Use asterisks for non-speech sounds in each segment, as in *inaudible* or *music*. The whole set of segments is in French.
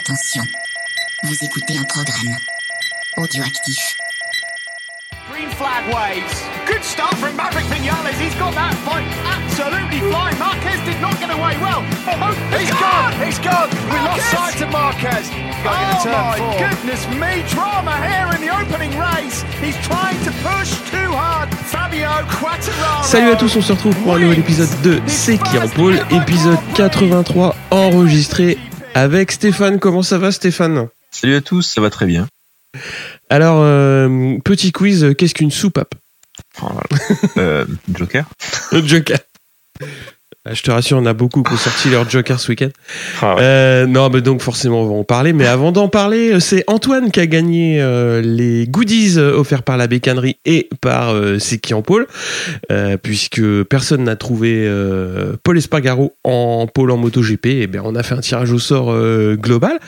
Attention, vous écoutez un programme audioactif. Green flag waves. Good start from Maverick Vinales. He's got that fight absolutely flying. Marquez did not get away well. Oh, He's gone! He's gone! We lost Marquez! sight of Marquez. Oh my four. goodness me, drama here in the opening race. He's trying to push too hard. Fabio Quattararo. Salut à tous, on se retrouve pour un nouvel épisode de C'est qui en pôle, épisode 83 enregistré avec Stéphane. Comment ça va Stéphane? Salut à tous, ça va très bien. Alors, euh, petit quiz, qu'est-ce qu'une soupape? Euh, Joker? *laughs* Joker. Ah, Je te rassure, on a beaucoup qui ont sorti leur Joker ce week-end. Ah ouais. Euh, non, mais donc forcément, on va en parler. Mais avant d'en parler, euh, c'est Antoine qui a gagné euh, les goodies offerts par la bécannerie et par euh, en pôle, puisque personne n'a trouvé Paul Espargaro en pôle en MotoGP. Et bien, on a fait un tirage au sort global.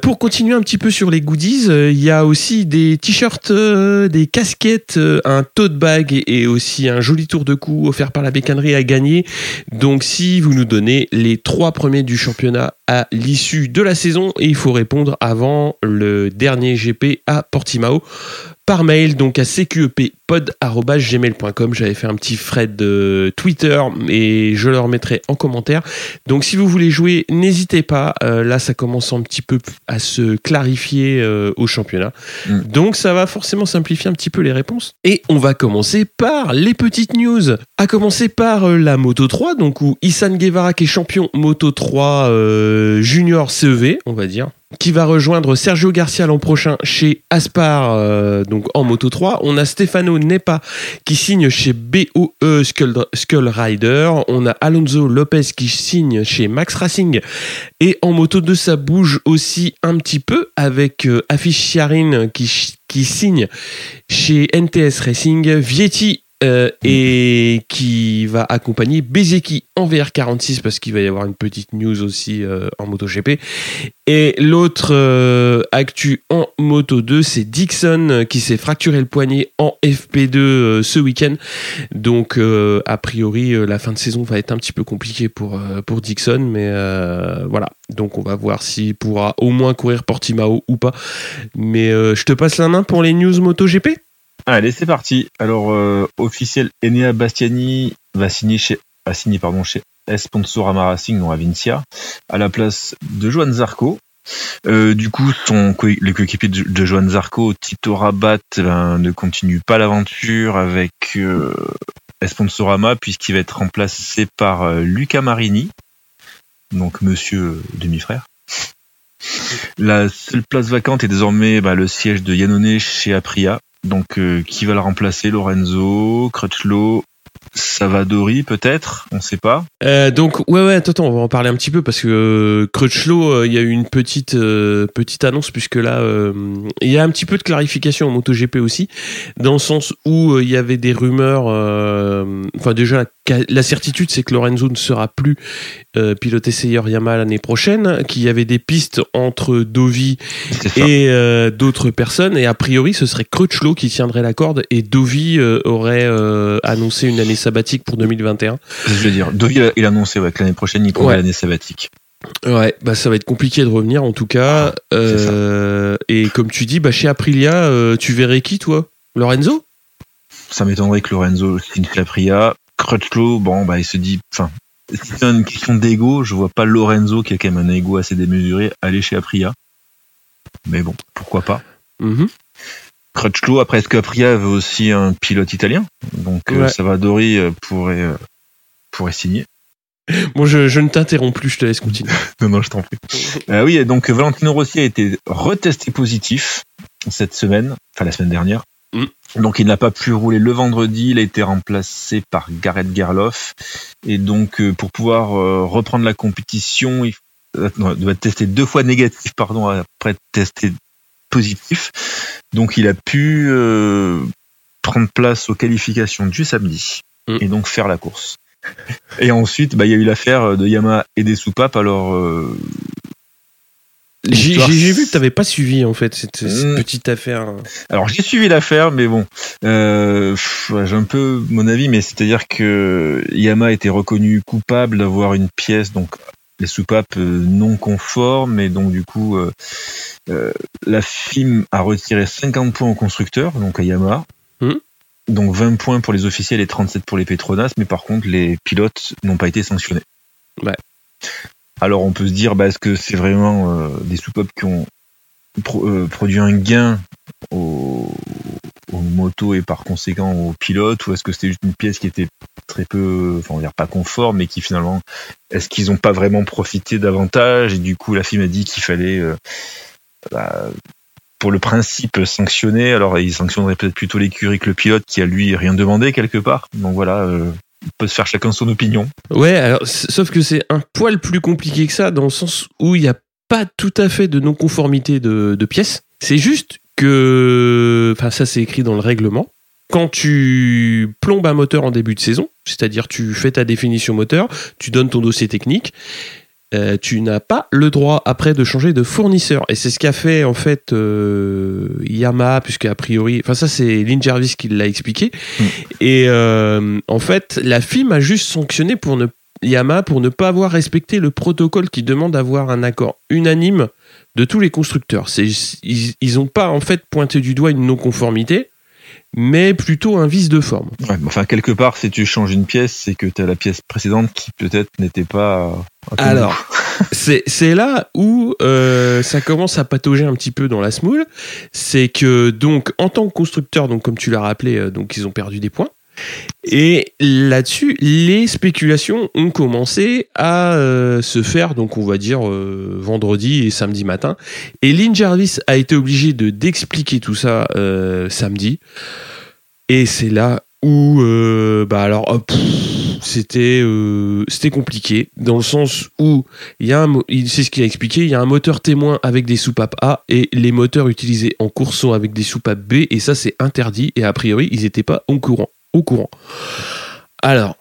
Pour continuer un petit peu sur les goodies, il y a aussi des t-shirts, des casquettes, un tote bag et, et aussi un joli tour de cou offert par la bécannerie à gagner. Donc si vous nous donnez les trois premiers du championnat à l'issue de la saison, et il faut répondre avant le dernier GP à Portimao. Par mail donc à cqeppod.gmail.com j'avais fait un petit thread de Twitter et je le remettrai en commentaire. Donc si vous voulez jouer n'hésitez pas. Euh, là ça commence un petit peu à se clarifier euh, au championnat. Mm. donc ça va forcément simplifier un petit peu les réponses. Et on va commencer par les petites news. À commencer par euh, la Moto 3 donc où Issan Guevara qui est champion Moto 3 euh, junior CEV on va dire qui va rejoindre Sergio Garcia l'an prochain chez Aspar, euh, donc en Moto 3. On a Stefano Nepa qui signe chez BOE Skull, Rider. On a Alonso Lopez qui signe chez Max Racing. Et en Moto 2, ça bouge aussi un petit peu avec euh, Afish Chiarin qui, qui signe chez NTS Racing. Vietti euh, et qui va accompagner Bezeki en VR46 parce qu'il va y avoir une petite news aussi euh, en MotoGP. Et l'autre euh, actu en Moto 2, c'est Dixon qui s'est fracturé le poignet en FP2 euh, ce week-end. Donc, a priori, la fin de saison va être un petit peu compliquée pour, pour Dixon. Mais voilà. Donc, on va voir s'il pourra au moins courir Portimao ou pas. Mais je te passe la main pour les news MotoGP. Allez, c'est parti. Alors, euh, officiel, Enea Bastiani va signer chez, va signer, pardon, chez Sponsorama Racing, non à Vincia, à la place de Johan Zarco. Euh, du coup, son, co- le coéquipier de, Johan Zarco, Tito Rabat, ben, ne continue pas l'aventure avec euh, Sponsorama puisqu'il va être remplacé par euh, Luca Marini, donc monsieur demi-frère. La seule place vacante est désormais bah, le siège de Yannone chez Aprilia. Donc, euh, qui va le remplacer? Lorenzo, Crutchlow, Savadori peut-être? On sait pas. Euh, donc ouais ouais attends, on va en parler un petit peu parce que euh, Crutchlow euh, il y a eu une petite euh, petite annonce puisque là il y a un petit peu de clarification en MotoGP aussi dans le sens où il y avait des rumeurs enfin déjà la certitude c'est que Lorenzo ne sera plus euh, pilote essayeur Yamaha l'année prochaine qu'il y avait des pistes entre Dovi et euh, d'autres personnes et a priori ce serait Crutchlow qui tiendrait la corde et Dovi euh, aurait annoncé une année sabbatique pour 2021 Je veux dire, Dovi, il a annoncé ouais, que l'année prochaine, il prendrait Ouais. l'année sabbatique. Ouais, bah ça va être compliqué de revenir en tout cas. Ah, et comme tu dis, bah chez Aprilia, tu verrais qui toi? Lorenzo? Ça m'étonnerait que Lorenzo signe chez Aprilia. Crutchlow, bon, bah, il se dit, enfin, si c'est une question d'ego, je vois pas Lorenzo, qui a quand même un ego assez démesuré, aller chez Aprilia. Mais bon, pourquoi pas. Mhm. Crutchlow, après, est-ce qu'Aprilia veut aussi un pilote italien? Donc, euh, Ouais. Savadori euh, pourrait, euh, pourrait signer. *laughs* Bon, je, je ne t'interromps plus, je te laisse continuer. *laughs* Non, non, je t'en prie. Euh, oui, donc Valentino Rossi a été retesté positif cette semaine, enfin la semaine dernière. Mm. Donc il n'a pas pu rouler le vendredi, il a été remplacé par Gareth Gerloff. Et donc euh, pour pouvoir euh, reprendre la compétition, il euh, doit être testé deux fois négatif, pardon, après testé positif. Donc il a pu euh, prendre place aux qualifications du samedi Mm. et donc faire la course. Et ensuite, bah, il y a eu l'affaire de Yamaha et des soupapes. Alors, euh, J'ai vu que t'avais pas suivi en fait cette, cette Mm. petite affaire. Alors j'ai suivi l'affaire, mais bon, euh, j'ai un peu mon avis, mais c'est-à-dire que Yamaha a été reconnu coupable d'avoir une pièce, donc les soupapes non conformes et donc du coup la FIM a retiré 50 points au constructeur, donc à Yamaha. Hmm. Donc 20 points pour les officiels et 37 pour les Petronas, mais par contre les pilotes n'ont pas été sanctionnés. Ouais. Alors on peut se dire, bah, est-ce que c'est vraiment des soupapes qui ont produit un gain aux, motos et par conséquent aux pilotes ou est-ce que c'était juste une pièce qui était très peu, enfin on va dire pas conforme mais qui finalement, est-ce qu'ils n'ont pas vraiment profité davantage et du coup la FIM a dit qu'il fallait euh, bah, pour le principe sanctionner, alors ils sanctionneraient peut-être plutôt l'écurie que le pilote qui a lui rien demandé quelque part. Donc voilà, euh, on peut se faire chacun son opinion. Ouais, alors sauf que c'est un poil plus compliqué que ça dans le sens où il n'y a pas tout à fait de non-conformité de, de pièces. C'est juste que, enfin ça c'est écrit dans le règlement. Quand tu plombes un moteur en début de saison, c'est-à-dire tu fais ta définition moteur, tu donnes ton dossier technique, euh, tu n'as pas le droit après de changer de fournisseur. Et c'est ce qu'a fait en fait euh, Yamaha, puisque a priori, enfin ça c'est Lynn Jarvis qui l'a expliqué. Mm. Et euh, en fait, la FIM a juste sanctionné pour ne Yamaha pour ne pas avoir respecté le protocole qui demande d'avoir un accord unanime de tous les constructeurs. Ils n'ont pas en fait pointé du doigt une non-conformité, mais plutôt un vice de forme. enfin, quelque part, si tu changes une pièce, c'est que tu as la pièce précédente qui peut-être n'était pas. Alors, *laughs* c'est là où euh, ça commence à patauger un petit peu dans la smoule. C'est que, donc, en tant que constructeur, donc, comme tu l'as rappelé, euh, donc, ils ont perdu des points. Et là-dessus, les spéculations ont commencé à euh, se faire, donc on va dire euh, vendredi et samedi matin. Et Lynn Jarvis a été obligé de d'expliquer tout ça euh, samedi. Et c'est là où, bah alors, c'était c'était compliqué dans le sens où il y a c'est ce qu'il a expliqué, il y a un moteur témoin avec des soupapes A et les moteurs utilisés en course sont avec des soupapes B et ça c'est interdit et a priori ils n'étaient pas au courant au courant. Alors,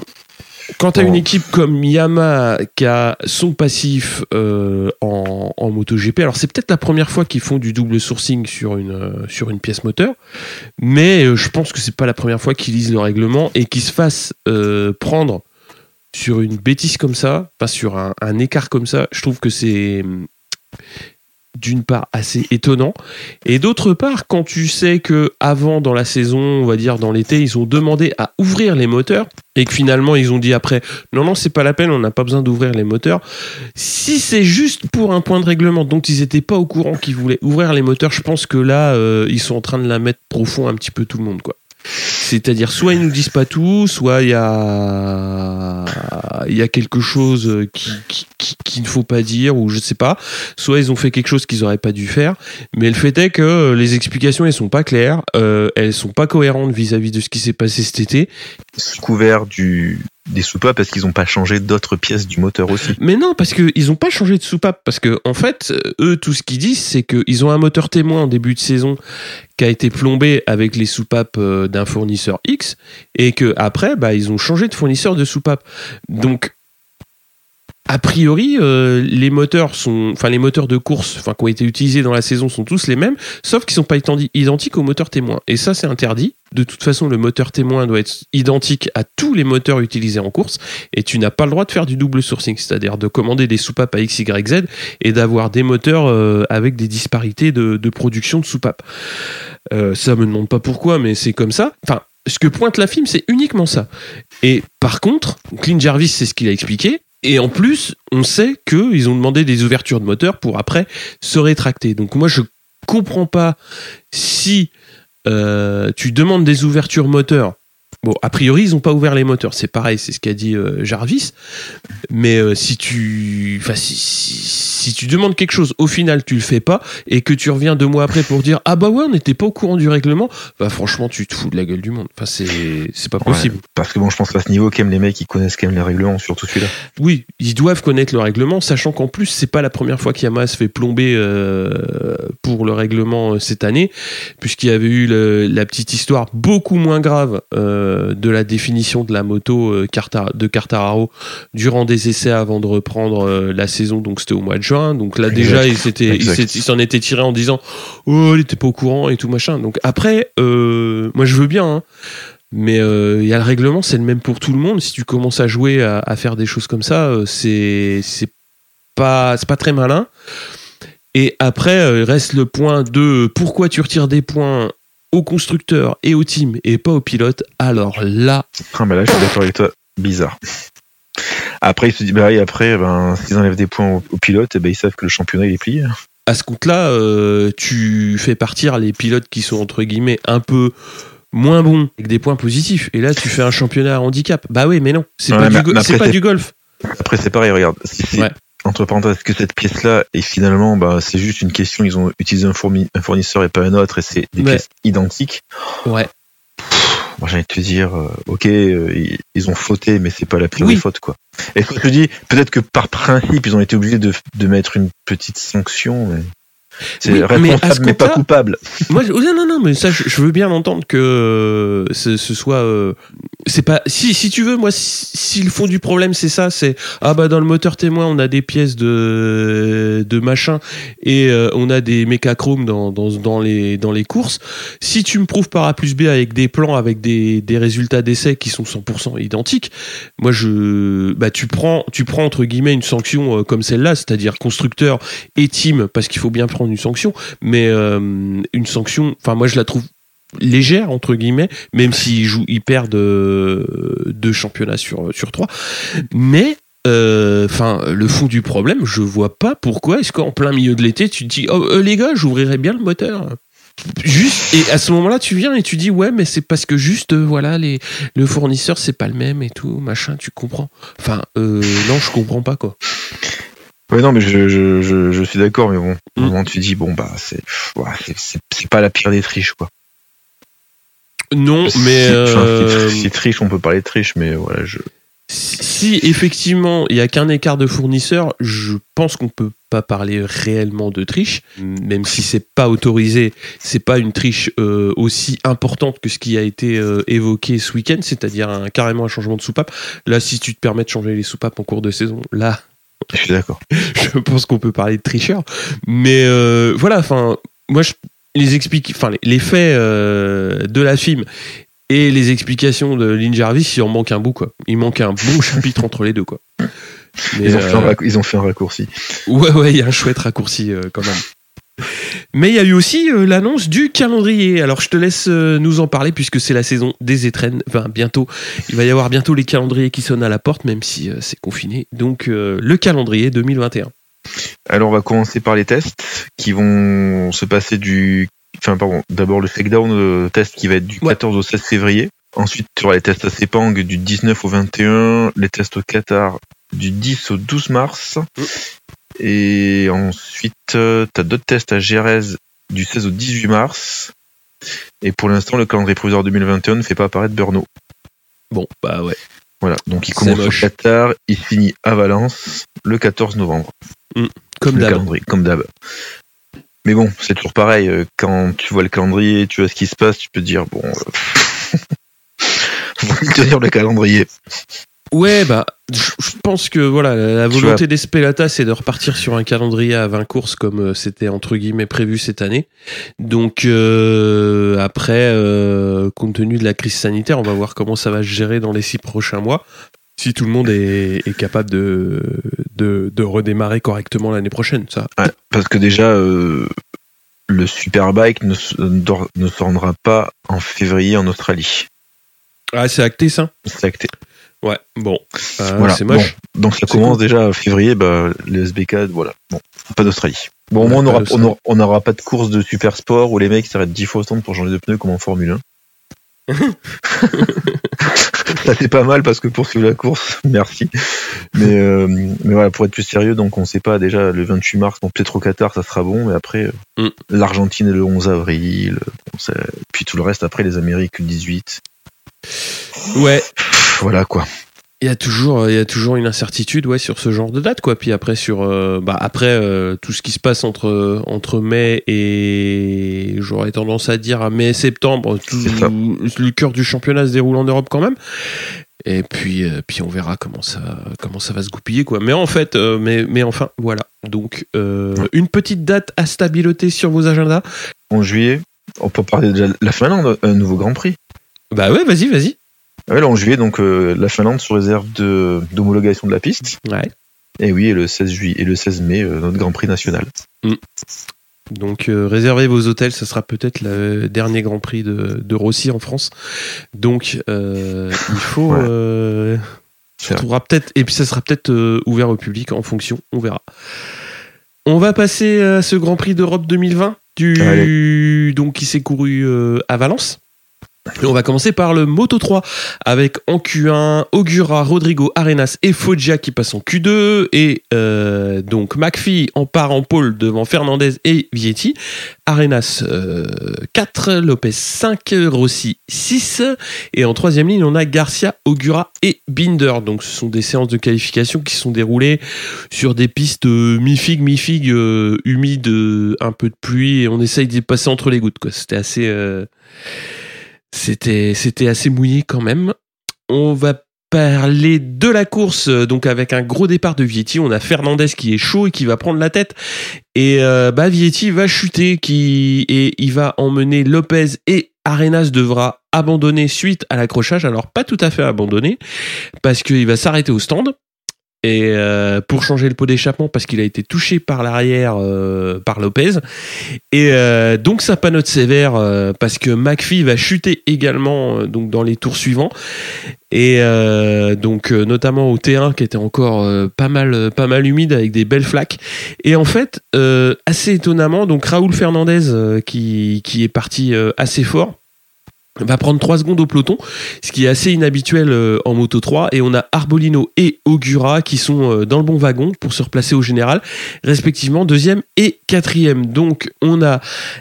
quand tu as une équipe comme Yamaha qui a son passif euh, en, en MotoGP, alors c'est peut-être la première fois qu'ils font du double sourcing sur une, euh, sur une pièce moteur, mais euh, je pense que c'est pas la première fois qu'ils lisent le règlement et qu'ils se fassent prendre sur une bêtise comme ça, pas sur un, un écart comme ça. Je trouve que c'est d'une part assez étonnant. Et d'autre part quand tu sais que avant dans la saison on va dire dans l'été ils ont demandé à ouvrir les moteurs et que finalement ils ont dit après non non c'est pas la peine on n'a pas besoin d'ouvrir les moteurs. Si c'est juste pour un point de règlement dont ils étaient pas au courant qu'ils voulaient ouvrir les moteurs je pense que là euh, ils sont en train de la mettre profond un petit peu tout le monde quoi c'est-à-dire, soit ils nous disent pas tout, soit il y a, quelque chose qui, ne faut pas dire, ou je sais pas. Soit ils ont fait quelque chose qu'ils auraient pas dû faire. Mais le fait est que les explications, elles sont pas claires, euh, elles sont pas cohérentes vis-à-vis de ce qui s'est passé cet été. Couvert du, des soupapes parce qu'ils n'ont pas changé d'autres pièces du moteur aussi. Mais non, parce qu'ils n'ont pas changé de soupape. Parce que, en fait, eux, tout ce qu'ils disent, c'est qu'ils ont un moteur témoin en début de saison qui a été plombé avec les soupapes euh, d'un fournisseur X et que après, bah, ils ont changé de fournisseur de soupape. Donc, a priori, euh, les moteurs sont, enfin les moteurs de course, enfin qui ont été utilisés dans la saison sont tous les mêmes, sauf qu'ils sont pas identiques aux moteurs témoins. Et ça, c'est interdit. De toute façon, le moteur témoin doit être identique à tous les moteurs utilisés en course, et tu n'as pas le droit de faire du double sourcing, c'est-à-dire de commander des soupapes à X, Y, Z et d'avoir des moteurs euh, avec des disparités de, production de soupapes. Euh, ça me demande pas pourquoi, mais c'est comme ça. Enfin, ce que pointe la film, c'est uniquement ça. Et par contre, Clint Jarvis, c'est ce qu'il a expliqué, et en plus, on sait qu'ils ont demandé des ouvertures de moteur pour après se rétracter. Donc moi, je comprends pas si euh, tu demandes des ouvertures moteur Bon, a priori, ils n'ont pas ouvert les moteurs. C'est pareil, c'est ce qu'a dit euh, Jarvis. Mais euh, si tu, enfin, si, tu demandes quelque chose, au final, tu le fais pas, et que tu reviens deux mois après pour dire ah bah ouais, on n'était pas au courant du règlement, bah franchement, tu te fous de la gueule du monde. Enfin, c'est, c'est pas possible. parce que bon, je pense qu'à ce niveau, quand même, les mecs, ils connaissent quand même les règlements, surtout celui-là. Oui, ils doivent connaître le règlement, sachant qu'en plus, c'est pas la première fois qu'Yamaha se fait plomber euh, pour le règlement cette année, puisqu'il y avait eu la petite histoire beaucoup moins grave. Euh, de la définition de la moto euh, de Cartararo durant des essais avant de reprendre euh, la saison. Donc c'était au mois de juin. Donc là déjà, il s'en était tiré en disant oh il était pas au courant et tout machin. Donc après, moi je veux bien. Hein. mais il y a le règlement, c'est le même pour tout le monde. Si tu commences à jouer à, faire des choses comme ça, c'est pas, c'est pas très malin. Et après, euh, reste le point de pourquoi tu retires des points au constructeur et au team et pas au pilote. Alors là, Ah, bah là, je suis d'accord avec toi. Bizarre. Après, il se dit, bah oui, après, ben, s'ils enlèvent des points au, au pilote, eh ben, ils savent que le championnat, il est plié. à ce compte-là, euh, tu fais partir les pilotes qui sont entre guillemets un peu moins bons avec des points positifs. Et là, tu fais un championnat à handicap. Bah oui, mais non, c'est Ouais, pas, mais- du, go- mais c'est après, pas c'est- du golf. Après, c'est pareil, regarde. Si Ouais. Entre parenthèses, que cette pièce-là, et finalement, bah, c'est juste une question, ils ont utilisé un, fourni- un fournisseur et pas un autre, et c'est des Ouais. pièces identiques. Ouais. Moi, j'ai envie de te dire, euh, ok, euh, ils, ont fauté, mais c'est pas la pire Oui. des fautes, quoi. Et je te dis, peut-être que par principe, ils ont été obligés de, de mettre une petite sanction, mais c'est Oui, responsable, mais, pas coupable. Moi, je- non, non, non, mais ça, je, je veux bien entendre que euh, ce, ce soit. euh, c'est pas. Si, si tu veux, moi, si, le fond du problème, c'est ça, c'est ah bah dans le moteur témoin, on a des pièces de de machin et euh, on a des mécachromes dans, dans dans les dans les courses. Si tu me prouves par A plus B avec des plans, avec des des résultats d'essai qui sont 100% identiques, moi je bah tu prends tu prends entre guillemets une sanction euh, comme celle-là, c'est-à-dire constructeur et team, parce qu'il faut bien prendre une sanction mais euh, une sanction, enfin moi je la trouve légère entre guillemets, même s'ils jouent, ils perdent euh, deux championnats sur sur trois, mais euh, Enfin, le fond du problème, je vois pas pourquoi est-ce qu'en plein milieu de l'été, tu te dis, oh euh, les gars, j'ouvrirais bien le moteur. Juste, et à ce moment-là, tu viens et tu dis, ouais, mais c'est parce que juste, euh, voilà, les, le fournisseur, c'est pas le même et tout, machin, tu comprends. Enfin, euh, non, je comprends pas, quoi. Ouais, non, mais je, je, je, je suis d'accord, mais bon, au Mm. moment tu dis, bon, bah, c'est, ouais, c'est- c'est, c'est pas la pire des triches, quoi. Non, mais. Euh, si, triche, on peut parler de triche, mais voilà, je, Si effectivement il y a qu'un écart de fournisseur, je pense qu'on peut pas parler réellement de triche, même si c'est pas autorisé, c'est pas une triche euh, aussi importante que ce qui a été euh, évoqué ce week-end, c'est-à-dire un, carrément un changement de soupape. Là, si tu te permets de changer les soupapes en cours de saison, là, je suis d'accord. *laughs* je pense qu'on peut parler de tricheur. Mais euh, voilà, enfin, moi, je, les explique, enfin, les, les faits euh, de la film et les explications de Lynn Jarvis, il en manque un bout, quoi. Il manque un bon *laughs* chapitre entre les deux, quoi. Mais, Ils ont, fait un euh, rac- ils ont fait un raccourci. ouais, ouais, il y a un chouette raccourci euh, quand même. Mais il y a eu aussi l'annonce du calendrier. Alors je te laisse nous en parler puisque c'est la saison des étrennes. Enfin bientôt, il va y avoir bientôt les calendriers qui sonnent à la porte, même si c'est confiné. Donc le calendrier 2021. Alors, on va commencer par les tests qui vont se passer du. Enfin, pardon, d'abord le shakedown euh, test qui va être du Ouais. 14 au 16 février. Ensuite, tu auras les tests à Sepang du 19 au 21, les tests au Qatar du 10 au 12 mars. Mm. Et ensuite, tu as d'autres tests à Gérèse du 16 au 18 mars. Et pour l'instant, le calendrier provisoire 2021 ne fait pas apparaître Brno. Bon, bah ouais. Voilà, donc il commence au. Qatar, il finit à Valence le 14 novembre. Comme le d'hab. calendrier, comme d'hab. Mais bon, c'est toujours pareil. euh, Quand tu vois le calendrier, tu vois ce qui se passe, tu peux te dire bon, euh, *laughs* faut tenir le calendrier. Ouais, bah, je pense que voilà, la volonté d'Espelata, c'est de repartir sur un calendrier à 20 courses comme euh, c'était entre guillemets prévu cette année. Donc euh, après, euh, compte tenu de la crise sanitaire, on va voir comment ça va se gérer dans les six prochains mois. Si tout le monde est, est capable de, de, de redémarrer correctement l'année prochaine, ça. Ouais, parce que déjà, euh, le Superbike ne, ne se rendra pas en février en Australie. Ah, c'est acté ça? C'est acté. Ouais, bon. Euh, Voilà. C'est moche. Bon, donc ça commence cool. déjà en février, bah, les SBK, voilà. Bon, pas d'Australie. Bon, au moins, on n'aura on aura- on n'aura pas de course de super sport où les mecs s'arrêtent 10 fois au stand pour changer de pneus comme en Formule 1. *laughs* ça c'est pas mal parce que pour suivre la course, *laughs* merci. Mais, euh, mais voilà, pour être plus sérieux, donc on sait pas déjà le 28 mars, bon, peut-être au Qatar ça sera bon, mais après euh, Mm. l'Argentine le 11 avril, bon, ça- puis tout le reste après les Amériques le 18. Ouais, Voilà quoi. Il y a toujours, il y a toujours une incertitude, ouais, sur ce genre de date, quoi. Puis après sur, euh, bah après euh, tout ce qui se passe entre entre mai et j'aurais tendance à dire à mai et septembre, tout le cœur du championnat se déroule en Europe quand même. Et puis euh, puis on verra comment ça comment ça va se goupiller, quoi. Mais en fait, mais mais enfin voilà. Donc une petite date à stabiloter sur vos agendas. En juillet, on peut parler de la Finlande, un nouveau Grand Prix. Bah ouais, vas-y, vas-y. Ouais, là, en juillet, donc euh, la Finlande sous réserve de d'homologation de la piste. Ouais. Et oui, et le 16 juillet et le 16 mai, euh, notre Grand Prix national. Donc euh, réservez vos hôtels, ce sera peut-être le dernier Grand Prix de, de Rossi en France. Donc il faut... Ouais. peut-être et puis ça sera peut-être ouvert au public en fonction, on verra. On va passer à ce Grand Prix d'Europe 2020 du donc qui s'est couru à Valence. On va commencer par le Moto 3 avec en Q1 Augura, Rodrigo, Arenas et Foggia qui passent en Q2 et euh, donc McPhee en part en pôle devant Fernandez et Vietti. Arenas euh, 4, Lopez 5, Rossi 6 et en troisième ligne on a Garcia, Augura et Binder. Donc ce sont des séances de qualification qui sont déroulées sur des pistes euh, mi-figue, mi-figue, euh, humides, euh, un peu de pluie et on essaye d'y passer entre les gouttes. C'était assez... c'était, c'était assez mouillé quand même. On va parler de la course, euh, donc avec un gros départ de Vietti. On a Fernandez qui est chaud et qui va prendre la tête. Et euh, bah, Vietti va chuter qui, et il va emmener Lopez et Arenas devra abandonner suite à l'accrochage. Alors pas tout à fait abandonner parce qu'il va s'arrêter au stand. Et euh, pour changer le pot d'échappement parce qu'il a été touché par l'arrière euh, par Lopez. Et euh, donc ça panote sévère parce que McPhee va chuter également donc dans les tours suivants. Et donc notamment au T1 qui était encore pas mal pas mal humide avec des belles flaques. Et en fait assez étonnamment donc Raoul Fernandez qui qui est parti assez fort va prendre 3 secondes au peloton, ce qui est assez inhabituel euh, en Moto 3 et on a Arbolino et Augura qui sont euh, dans le bon wagon pour se replacer au général, respectivement deuxième et quatrième. Donc on a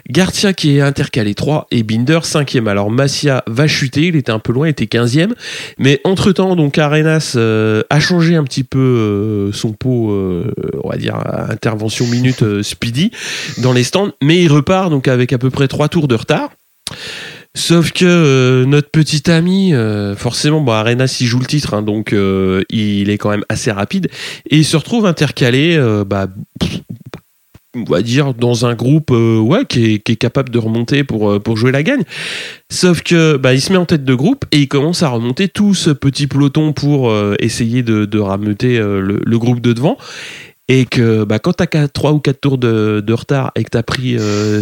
Garcia qui est intercalé 3 et Binder cinquième. Alors Massia va chuter, il était un peu loin, il était 15e, mais entre-temps donc Arenas euh, a changé un petit peu son pot on va dire intervention minute speedy dans les stands, mais il repart donc avec à peu près 3 tours de retard. Sauf que euh, notre petit ami, euh, forcément, bon, Arenas il joue le titre, hein, donc euh, il est quand même assez rapide et il se retrouve intercalé, bah, on va dire dans un groupe, ouais, qui est, capable de remonter pour pour jouer la gagne. Sauf que bah, il se met en tête de groupe et il commence à remonter tout ce petit peloton pour essayer de, de rameuter le, groupe de devant. Et que bah, quand t'as 3 ou 4 tours de, retard et que t'as pris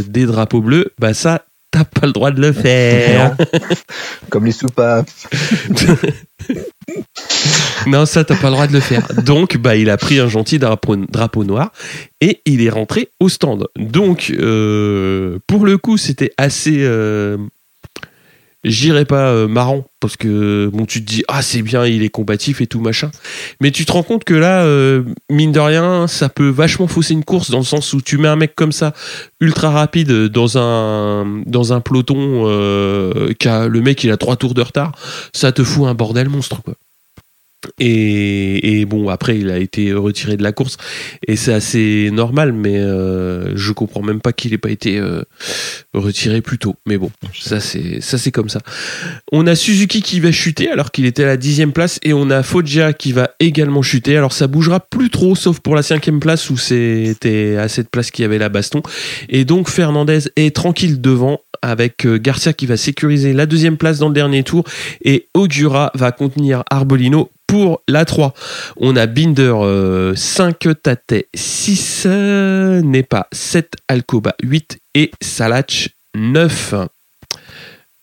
des drapeaux bleus, bah ça, t'as pas le droit de le faire. *laughs* Comme les soupapes. *laughs* Non, ça, t'as pas le droit de le faire. Donc, bah, il a pris un gentil drapeau, drapeau noir et il est rentré au stand. Donc, euh, pour le coup, c'était assez. Euh, J'irais pas euh, marrant parce que bon tu te dis ah c'est bien il est combatif et tout machin. Mais tu te rends compte que là euh, mine de rien ça peut vachement fausser une course dans le sens où tu mets un mec comme ça ultra rapide dans un dans un peloton euh, qui a le mec il a trois tours de retard ça te fout un bordel monstre quoi et, bon après il a été retiré de la course. Et c'est assez normal mais euh, je comprends même pas qu'il ait pas été euh, retiré plus tôt. Mais bon ça c'est comme ça. On a Suzuki qui va chuter alors qu'il était à la dixième place et on a Foggia qui va également chuter. Alors ça bougera plus trop sauf pour la cinquième place où c'était à cette place qu'il y avait la baston. Et donc Fernandez est tranquille devant avec euh, Garcia qui va sécuriser la deuxième place dans le dernier tour et Augura va contenir Arbolino pour la 3. On a Binder euh, 5, Tate 6, euh, Nepa 7, Alcoba 8 et Salach 9.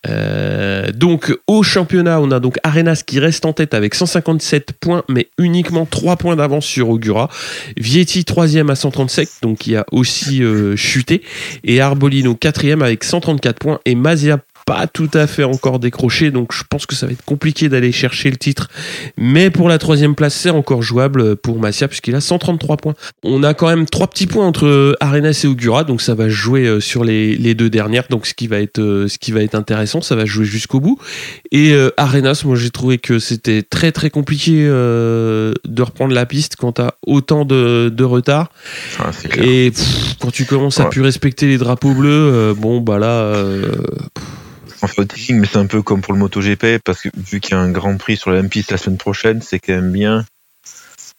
Euh, donc au championnat, on a donc Arenas qui reste en tête avec 157 points, mais uniquement 3 points d'avance sur Augura. Vietti troisième à 137, donc qui a aussi euh, chuté, et Arbolino quatrième avec 134 points, et Mazia pas tout à fait encore décroché, donc je pense que ça va être compliqué d'aller chercher le titre. Mais pour la troisième place, c'est encore jouable pour Massia puisqu'il a 133 points. On a quand même trois petits points entre Arenas et Augura, donc ça va jouer euh, sur les, les deux dernières, donc ce qui va être euh, ce qui va être intéressant, ça va jouer jusqu'au bout. Et euh, Arenas, moi j'ai trouvé que c'était très très compliqué euh, de reprendre la piste quand t'as autant de, de retard. Clair. Et pff, quand tu commences à plus respecter les drapeaux bleus, euh, bon bah là. euh, En footing, mais c'est un peu comme pour le MotoGP, parce que vu qu'il y a un grand prix sur la même piste la semaine prochaine, c'est quand même bien,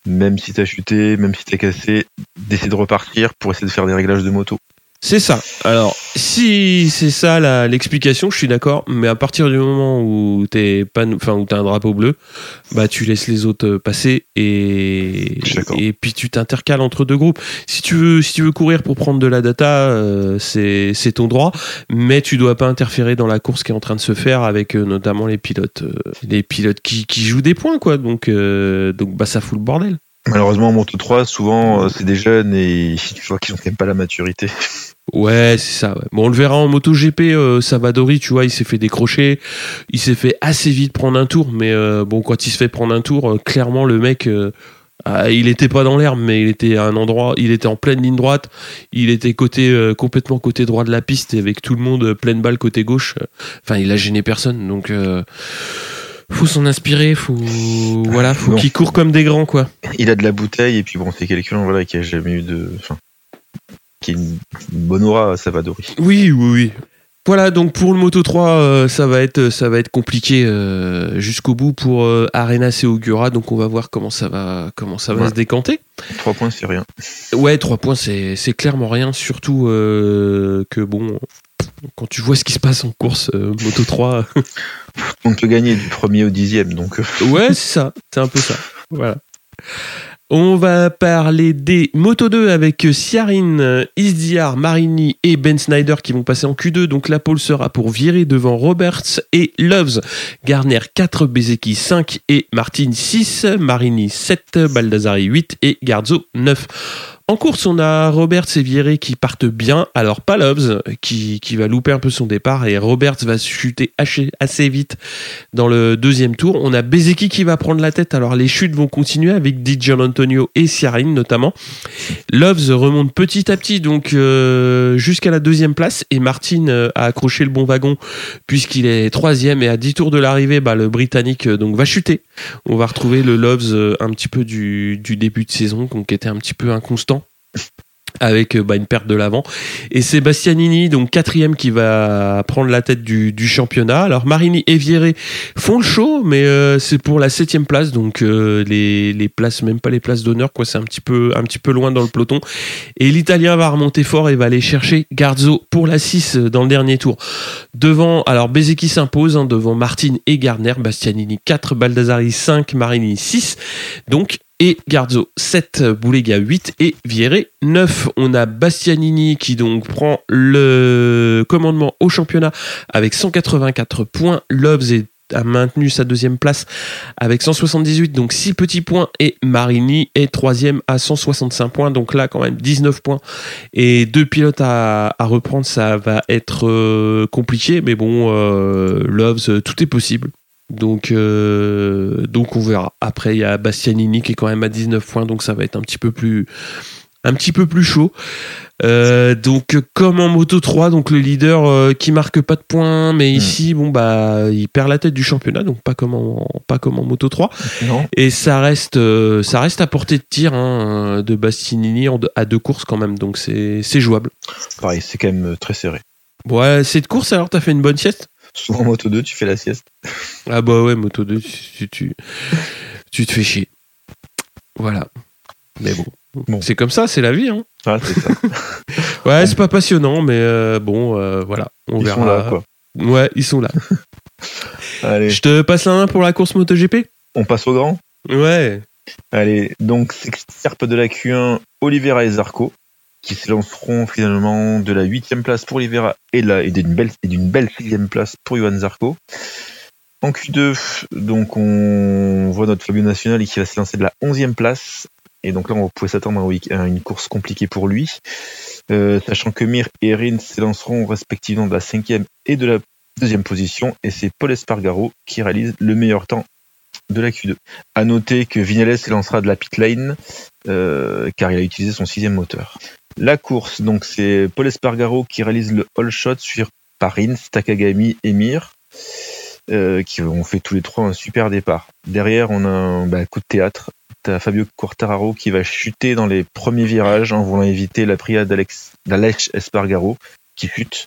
même si t'as chuté, même si t'es cassé, d'essayer de repartir pour essayer de faire des réglages de moto. C'est ça. Alors, si c'est ça l'explication, je suis d'accord. Mais à partir du moment où t'es pas, enfin où t'as un drapeau bleu, bah tu laisses les autres euh, passer et et puis tu t'intercales entre deux groupes. Si tu veux, si tu veux courir pour prendre de la data, euh, c'est c'est ton droit. Mais tu dois pas interférer dans la course qui est en train de se faire avec euh, notamment les pilotes, euh, les pilotes qui, qui jouent des points quoi. Donc donc bah ça fout le bordel. Malheureusement, en Moto 3, souvent, c'est des jeunes et *laughs* tu vois qu'ils ont quand même pas la maturité. Ouais, c'est ça. ouais. Bon, on le verra en MotoGP. Euh, Savadori, tu vois, il s'est fait décrocher. Il s'est fait assez vite prendre un tour. Mais euh, bon, quand il se fait prendre un tour, euh, clairement, le mec, euh, ah, il était pas dans l'herbe, mais il était à un endroit. Il était en pleine ligne droite. Il était côté complètement côté droit de la piste et avec tout le monde pleine balle côté gauche. Enfin, il a gêné personne. Donc, faut s'en inspirer. Faut voilà, faut qu'il court comme des grands, quoi. Il a de la bouteille et puis bon, c'est quelqu'un voilà, qui a jamais eu de. Enfin, qui a une, une bonne aura, Savadori. Oui, oui, oui. Voilà, donc pour le Moto 3, euh, ça va être ça va être compliqué euh, jusqu'au bout pour euh, Arenas et Augura, donc on va voir comment ça va comment ça va Ouais. se décanter. Trois points, c'est rien. Ouais, 3 points, c'est c'est clairement rien, surtout euh, que bon, quand tu vois ce qui se passe en course Moto 3, *laughs* On peut gagner du premier au dixième, donc ouais, c'est ça, c'est un peu ça. Voilà. On va parler des Moto 2 avec Ciarin, euh, Isdiar, Marini et Ben Snyder qui vont passer en Q2. Donc la pole sera pour virer devant Roberts et Loves. Garner 4, Bezeki 5 et Martin 6, Marini 7, Baldassari 8 et Garzo 9. En course, on a Roberts et Vieré qui partent bien. Alors, pas Loves qui, va louper un peu son départ et Roberts va chuter assez, vite dans le deuxième tour. On a Bezeki qui va prendre la tête. Alors, les chutes vont continuer avec Di Antonio et Ciarin notamment. Loves remonte petit à petit donc euh, jusqu'à la deuxième place et Martin euh, a accroché le bon wagon puisqu'il est troisième et à 10 tours de l'arrivée, bah, le Britannique euh, donc va chuter. On va retrouver le Loves un petit peu du, du début de saison donc qui était un petit peu inconstant avec euh, bah, une perte de l'avant. Et c'est Bastianini, donc quatrième, qui va prendre la tête du, championnat. Alors Marini et Vieré font le show, mais euh, c'est pour la septième place, donc euh, les, places, même pas les places d'honneur, quoi. C'est un petit peu un petit peu loin dans le peloton. Et l'Italien va remonter fort et va aller chercher Garzo pour la 6 dans le dernier tour. Devant, alors Bezeki s'impose hein, devant Martin et Gardner, Bastianini 4, Baldassari 5, Marini 6. Donc et Garzo 7, Boulega 8 et Vieré 9. On a Bastianini qui donc prend le commandement au championnat avec 184 points. Loves a maintenu sa deuxième place avec 178, donc 6 petits points. Et Marini est troisième à 165 points, donc là quand même 19 points. Et deux pilotes à, reprendre, ça va être euh, compliqué, mais bon, euh, Loves, tout est possible. Donc, euh, donc on verra. Après, il y a Bastianini qui est quand même à 19 points, donc ça va être un petit peu plus, un petit peu plus chaud. Euh, donc, comme en Moto 3, donc le leader euh, qui marque pas de points, mais ici, bon bah, il perd la tête du championnat, donc pas comme en, pas comme en Moto 3. non. Et ça reste, ça reste à portée de tir hein, de Bastianini à deux courses quand même, donc c'est, jouable. Pareil, c'est quand même très serré. Ouais, cette course alors, t'as fait une bonne sieste? Souvent en Moto 2, tu fais la sieste. Ah bah ouais, Moto 2, tu, tu, tu te fais chier. Voilà. Mais bon, Bon. c'est comme ça, c'est la vie. Hein. Ah, c'est ça. *laughs* Ouais, c'est pas passionnant, mais euh, bon, euh, voilà, on Ils verra. sont là, quoi. Ouais, ils sont là. *laughs* Allez, Je te passe la main pour la course MotoGP? On passe au grand? Ouais. Allez, donc s'extirpe de la Q1 Oliveira et Zarco, qui se lanceront finalement de la huitième place pour Oliveira et, d'une belle sixième place pour Johan Zarco. En Q2, donc on voit notre Fabio National qui va se lancer de la onzième place. Et donc là, on pouvait s'attendre à une course compliquée pour lui. Euh, sachant que Mir et Rins s'élanceront respectivement de la cinquième et de la deuxième position. Et c'est Paul Espargaro qui réalise le meilleur temps de la Q2. À noter que Vinales s'élancera de la pit lane euh, car il a utilisé son sixième moteur. La course, donc c'est Paul Espargaro qui réalise le all shot sur par Takagami et Mir. euh, qui ont fait tous les trois un super départ. Derrière, on a un bah, coup de théâtre. T'as Fabio Quartararo qui va chuter dans les premiers virages en voulant éviter la pria d'Alex Espargaro qui chute.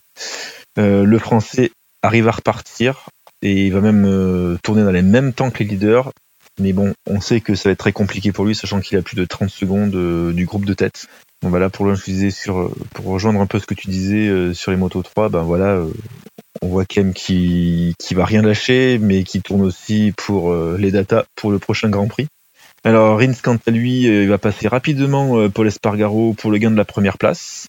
Euh, le Français arrive à repartir et il va même euh, tourner dans les mêmes temps que les leaders. Mais bon, on sait que ça va être très compliqué pour lui, sachant qu'il a plus de 30 secondes du groupe de tête. Voilà, pour rejoindre un peu ce que tu disais euh, sur les motos 3, ben voilà, euh, on voit Kem qui, qui va rien lâcher, mais qui tourne aussi pour euh, les datas pour le prochain Grand Prix. Alors Rins, quant à lui, euh, il va passer rapidement euh, Paul Espargaro pour le gain de la première place.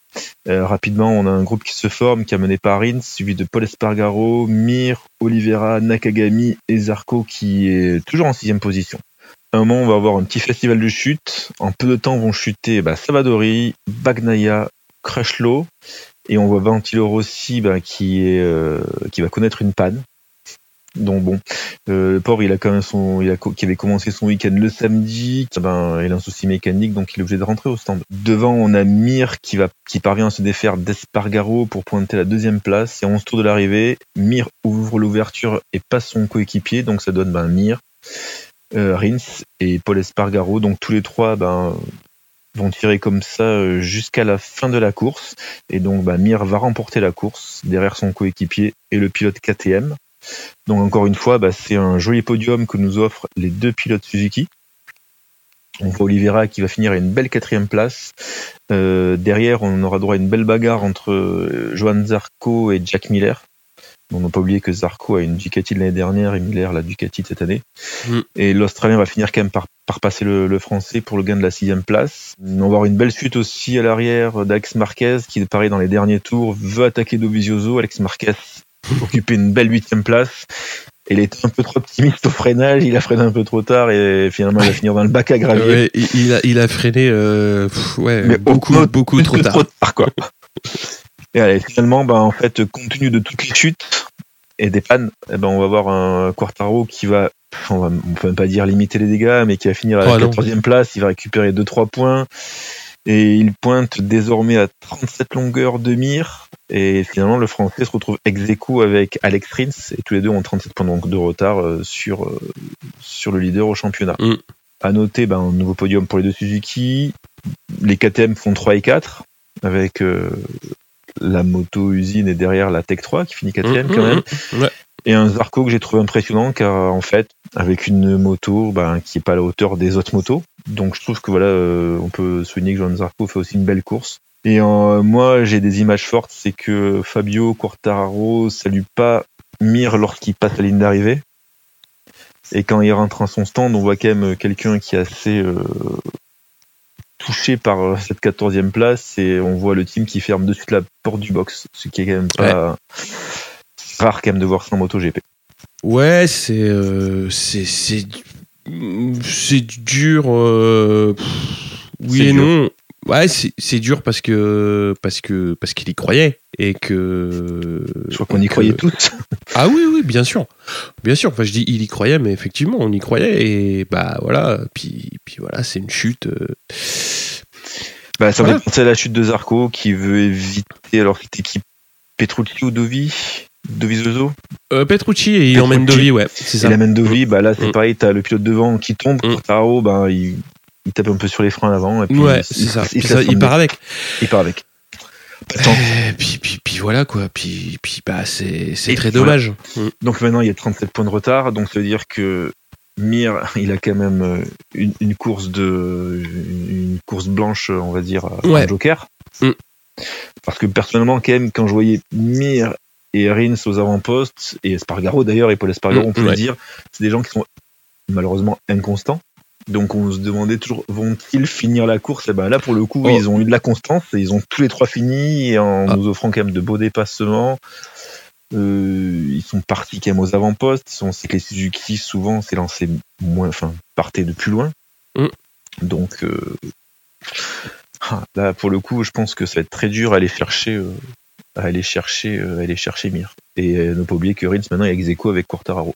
Euh, rapidement, on a un groupe qui se forme, qui a mené par Rins, suivi de Paul Espargaro, Mir, Oliveira, Nakagami et Zarco, qui est toujours en sixième position. Un moment, on va avoir un petit festival de chute. En peu de temps, vont chuter bah, Savadori, Bagnaia, Crushlow, et on voit Ventilo Rossi bah, qui, est, euh, qui va connaître une panne. Donc bon, euh, le pauvre, il a quand même son, il a, qui avait commencé son week-end le samedi. Ben, il a un souci mécanique, donc il est obligé de rentrer au stand. Devant, on a Mir qui va, qui parvient à se défaire d'Espargaro pour pointer la deuxième place. Et à 11 tours de l'arrivée, Mir ouvre l'ouverture et passe son coéquipier, donc ça donne ben, Mir, Rins et Paul Espargaro. Donc tous les trois, ben vont tirer comme ça euh, jusqu'à la fin de la course. Et donc, bah, Mir va remporter la course derrière son coéquipier et le pilote KTM. Donc, encore une fois, bah, c'est un joli podium que nous offrent les deux pilotes Suzuki. On voit Oliveira qui va finir à une belle quatrième place. Euh, derrière, on aura droit à une belle bagarre entre euh, Johan Zarco et Jack Miller. On n'a pas oublié que Zarco a une Ducati de l'année dernière et Miller la Ducati de cette année. Mm. Et l'Australien va finir quand même par, par passer le, le Français pour le gain de la sixième place. On va avoir une belle suite aussi à l'arrière d'Alex Marquez qui, pareil, dans les derniers tours, veut attaquer Dovizioso. Alex Marquez *laughs* occupait une belle huitième place. Il était un peu trop optimiste au freinage, il a freiné un peu trop tard et finalement il va finir dans le bac à gravier. Ouais, il, a, il a freiné euh, pff, ouais, Mais beaucoup, au- beaucoup *laughs* trop tard. quoi. *laughs* Et finalement, bah, en fait, compte tenu de toutes les chutes et des pannes, eh ben, on va avoir un Quartaro qui va, on va, on peut même pas dire limiter les dégâts, mais qui va finir à la. 14e place, il va récupérer 2-3 points. Et il pointe désormais à 37 longueurs de mire. Et finalement, le Français se retrouve ex aequo avec Alex Rins. Et tous les deux ont 37 points donc, de retard euh, sur, euh, sur le leader au championnat. Mm. À noter, ben, un nouveau podium pour les deux Suzuki. Les KTM font 3 et 4 avec euh, la moto usine et derrière la Tech 3 qui finit quatrième Mm, quand mm, même. mm. Ouais. Et un Zarco que j'ai trouvé impressionnant car en fait avec une moto ben, qui est pas à la hauteur des autres motos. Donc je trouve que voilà euh, on peut souligner que Johan Zarco fait aussi une belle course. Et euh, moi j'ai des images fortes, c'est que Fabio Quartararo salue pas Mir lorsqu'il passe la ligne d'arrivée. Et quand il rentre à son stand, on voit quand même quelqu'un qui est assez euh, touché par euh, cette 14e place et on voit le team qui ferme de suite la porte du box, ce qui est quand même pas rare quand même de voir ça en MotoGP. Ouais, c'est euh, c'est c'est c'est dur. euh, pff, oui et dur. non. Ouais, c'est dur parce que parce que parce qu'il y croyait et que Je crois qu'on y que- croyait tous. *laughs* Ah oui oui bien sûr bien sûr. Enfin je dis il y croyait mais effectivement on y croyait et bah voilà puis puis voilà c'est une chute. euh, Bah, ça Voilà. me fait penser à la chute de Zarco qui veut éviter, alors c'était qui Petrucci ou Dovi? Dovizioso Euh, Petrucci et il Petrucci. emmène Dovi ouais c'est ça. Il amène Dovi, bah là c'est Mm. pareil, t'as le pilote devant qui tombe, Mm. Quartaro, bah il, il tape un peu sur les freins à l'avant et puis Ouais il, c'est ça. il, ça, il part avec. Il part avec. Et puis, puis, puis voilà quoi. Puis, puis bah c'est très voilà. dommage. Mm. Donc maintenant il y a 37 points de retard, donc ça veut dire que Mir, *laughs* il a quand même euh, une, une course de une course blanche, on va dire, euh, Ouais. en joker. Mm. Parce que personnellement, quand même, quand je voyais Mir et Rins aux avant-postes, et Espargaro d'ailleurs, et Paul Espargaro, Mm, on peut ouais. le dire, c'est des gens qui sont malheureusement inconstants. Donc on se demandait toujours, vont-ils finir la course? Et ben là, pour le coup, Oh. ils ont eu de la constance, et ils ont tous les trois fini, et en Ah. nous offrant quand même de beaux dépassements. Euh, ils sont partis quand même aux avant-postes. Ils sont, c'est que les Suzuki souvent c'est lancé moins, enfin partaient de plus loin. Mm. Donc euh, ah, là pour le coup, je pense que ça va être très dur à aller chercher, euh, à aller chercher, euh, à aller chercher Mir. Et euh, ne pas oublier que Rins maintenant est ex avec Quartararo.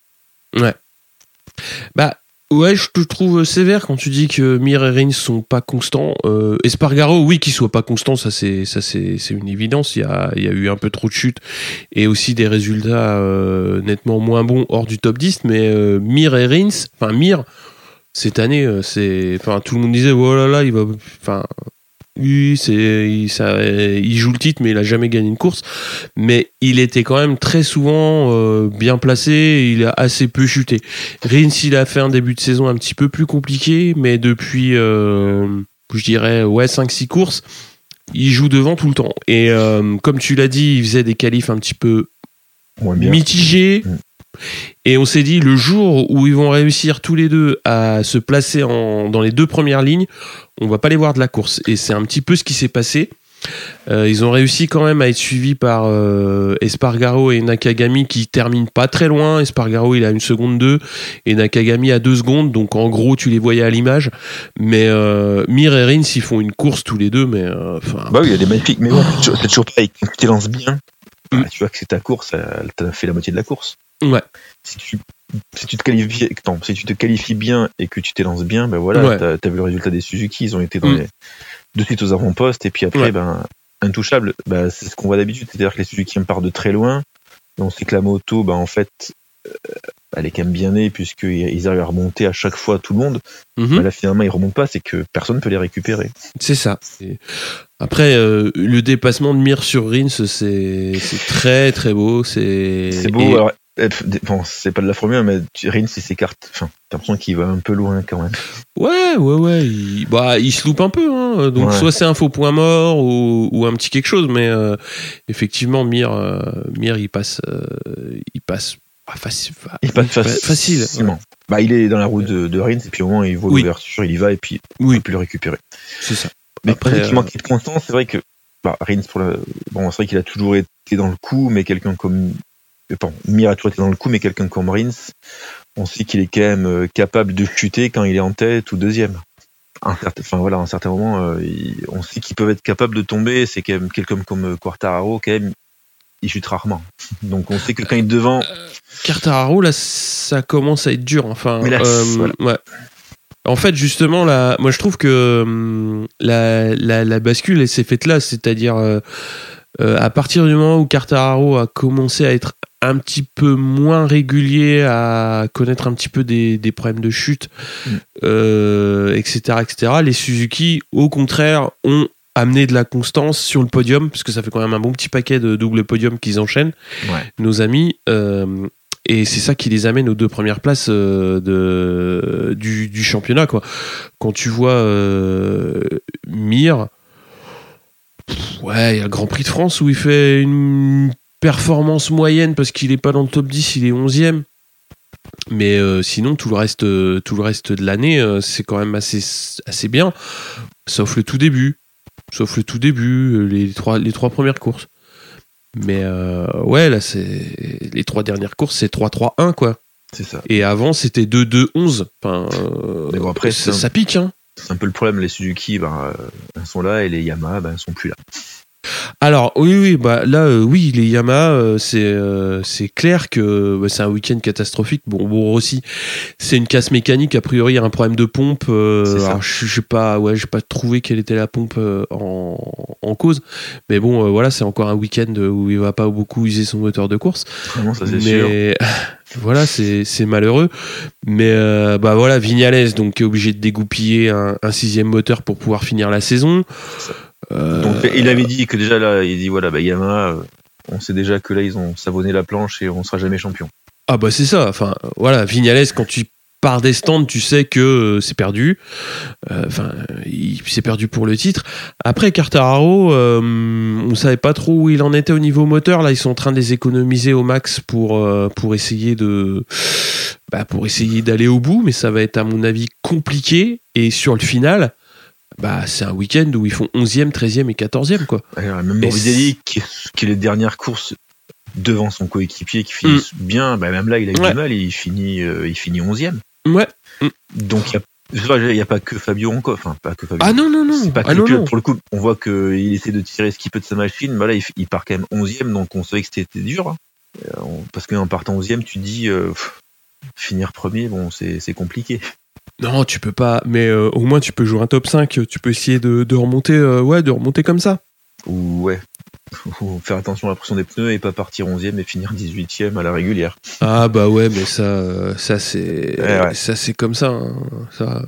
Bah ouais, je te trouve sévère quand tu dis que Mir et Rins sont pas constants. Euh, Espargaro, oui, qu'il soit pas constant, ça c'est ça c'est une évidence. Il y a il y a eu un peu trop de chutes et aussi des résultats euh, nettement moins bons hors du top 10. Mais euh, Mir et enfin Mir, cette année, euh, c'est enfin tout le monde disait oh là là, il va, enfin oui, c'est il, ça, il joue le titre, mais il a jamais gagné une course. Mais il était quand même très souvent euh, bien placé. et il a assez peu chuté. Rins, il a fait un début de saison un petit peu plus compliqué, mais depuis, euh, je dirais, ouais, 5-6 courses, il joue devant tout le temps. Et euh, comme tu l'as dit, il faisait des qualifs un petit peu mitigés. Et on s'est dit, le jour où ils vont réussir tous les deux à se placer en, dans les deux premières lignes, on va pas les voir de la course. Et c'est un petit peu ce qui s'est passé. Euh, ils ont réussi quand même à être suivis par euh, Espargaro et Nakagami qui terminent pas très loin. Espargaro il a une seconde 2 et Nakagami a deux secondes. Donc en gros tu les voyais à l'image. Mais euh, Mir et Rins ils font une course tous les deux. Mais euh, enfin Bah oui, il y a des magnifiques, mais bon, c'est toujours- pareil. Quand tu t'élances bien, Mm. bah, tu vois que c'est ta course, elle t'a fait la moitié de la course. Ouais. Si tu, si tu te qualifies, non, si tu te qualifies bien et que tu t'élances bien, ben voilà, Ouais. t'as as vu le résultat des Suzuki, ils ont été dans Mm. les, de suite aux avant-postes, et puis après, Ouais. ben, intouchable, bah, c'est ce qu'on voit d'habitude, c'est-à-dire que les Suzuki on part de très loin, on sait que la moto, ben, en fait, euh, elle est quand même bien née, puisqu'ils arrivent à remonter à chaque fois tout le monde. Mhm. Ben là, finalement, ils remontent pas, c'est que personne peut les récupérer. C'est ça. Après, euh, le dépassement de Mir sur Rins, c'est c'est très très beau. C'est C'est beau, et- alors, bon, c'est pas de la Formule 1, mais Rins, il s'écarte. Enfin, t'as l'impression qu'il va un peu loin quand même. Ouais, ouais, ouais. Il, bah, il se loupe un peu. Hein. Donc, Ouais. soit c'est un faux point mort ou, ou un petit quelque chose. Mais euh, effectivement, Mir, euh, Mir, il passe, euh, il passe ah, faci- fa- Il passe fa- faci- facile. facilement. Bah, il est dans la route de, de Rins, et puis au moins, il voit Oui. l'ouverture, il y va, et puis Oui. peut plus le récupérer. C'est ça. Mais Après, euh, manquait de constance, c'est vrai que, bah, Rins, pour la, bon, c'est vrai qu'il a toujours été dans le coup, mais quelqu'un comme, pardon, Mir a toujours été dans le coup, mais quelqu'un comme Rins, on sait qu'il est quand même euh, capable de chuter quand il est en tête ou deuxième. Un certain, enfin voilà, à un certain moment, euh, il- on sait qu'ils peuvent être capables de tomber. C'est quand même quelqu'un comme euh, Quartararo, quand même, il chute rarement. *laughs* Donc on sait que quand il est devant, Cartararo, là, ça commence à être dur. Enfin, Mais là, euh, voilà. ouais. En fait, justement, là, moi, je trouve que hum, la, la, la bascule, elle s'est faite là. C'est-à-dire, euh, à partir du moment où Cartararo a commencé à être un petit peu moins régulier, à connaître un petit peu des, des problèmes de chute, Mm. euh, etc., etc., les Suzuki, au contraire, ont amené de la constance sur le podium, parce que ça fait quand même un bon petit paquet de double podium qu'ils enchaînent ouais, nos amis. euh, et c'est ça qui les amène aux deux premières places euh, de, du, du championnat. Quoi. Quand tu vois Mir, ouais, il y a le Grand Prix de France où il fait une performance moyenne parce qu'il est pas dans le top 10, il est 11e. Mais euh, sinon, tout le reste, euh, tout le reste de l'année, euh, c'est quand même assez, assez bien. Sauf le tout début. Sauf le tout début, les trois, les trois premières courses. Mais ouais, là, c'est les trois dernières courses, c'est 3-3-1, quoi. c'est ça. Et avant, c'était 2-2-11. Enfin, euh, Mais bon, après, ça, c'est un- ça pique, hein. C'est un peu le problème. Les Suzuki, ben, elles sont là, et les Yamaha, ben, elles sont plus là. Alors, oui, oui, bah là, euh, oui, les Yamaha, euh, c'est euh, c'est clair que bah, c'est un week-end catastrophique. Bon, bon, aussi, c'est une casse mécanique. A priori, il y a un problème de pompe. alors, je j'ai pas, ouais, j'ai pas trouvé quelle était la pompe en, en cause. Mais bon, voilà, c'est encore un week-end où il va pas beaucoup user son moteur de course. Vraiment, ça c'est sûr. mais *laughs* voilà, c'est c'est malheureux. Mais euh, bah voilà, Vignales donc est obligé de dégoupiller un, un sixième moteur pour pouvoir finir la saison. Euh, Donc, il avait dit que déjà là, il dit voilà, bah, Yamaha, euh, on sait déjà que là, ils ont savonné la planche et on sera jamais champion. Ah bah c'est ça. Enfin voilà, Vignales quand tu pars des stands, tu sais que euh, c'est perdu. Enfin, il s'est perdu pour le titre. Après Cartararo, euh, on savait pas trop où il en était au niveau moteur. Là, ils sont en train de les économiser au max pour euh, pour essayer de bah, pour essayer d'aller au bout, mais ça va être à mon avis compliqué. Et sur le final, bah c'est un week-end où ils font 11e, 13e et 14e quoi. Alors, même Et Morbidelli, qui, qui est les dernières courses devant son coéquipier qui finit bien, bah, même là, il a eu Mm. Ouais. du mal, il finit, euh, il finit 11e. Ouais. Donc, il y a- il n'y a pas que Fabio encore, enfin, pas que Fabio. Ah non non non. C'est pas que Ah non pour le coup. On voit qu'il essaie de tirer ce qu'il peut de sa machine, mais là, il, il part quand même 11e, donc on savait que c'était dur. hein. Euh, parce qu'en partant 11e, tu te dis, euh, pff, finir premier, bon, c'est compliqué. Non, tu peux pas, mais euh, au moins tu peux jouer un top 5, tu peux essayer de, de remonter, euh, ouais, de remonter comme ça. Ou ouais, faut faire attention à la pression des pneus et pas partir 11e et finir 18e à la régulière. Ah bah ouais, mais ça, ça c'est, Ouais, ouais. ça c'est comme ça. hein, ça.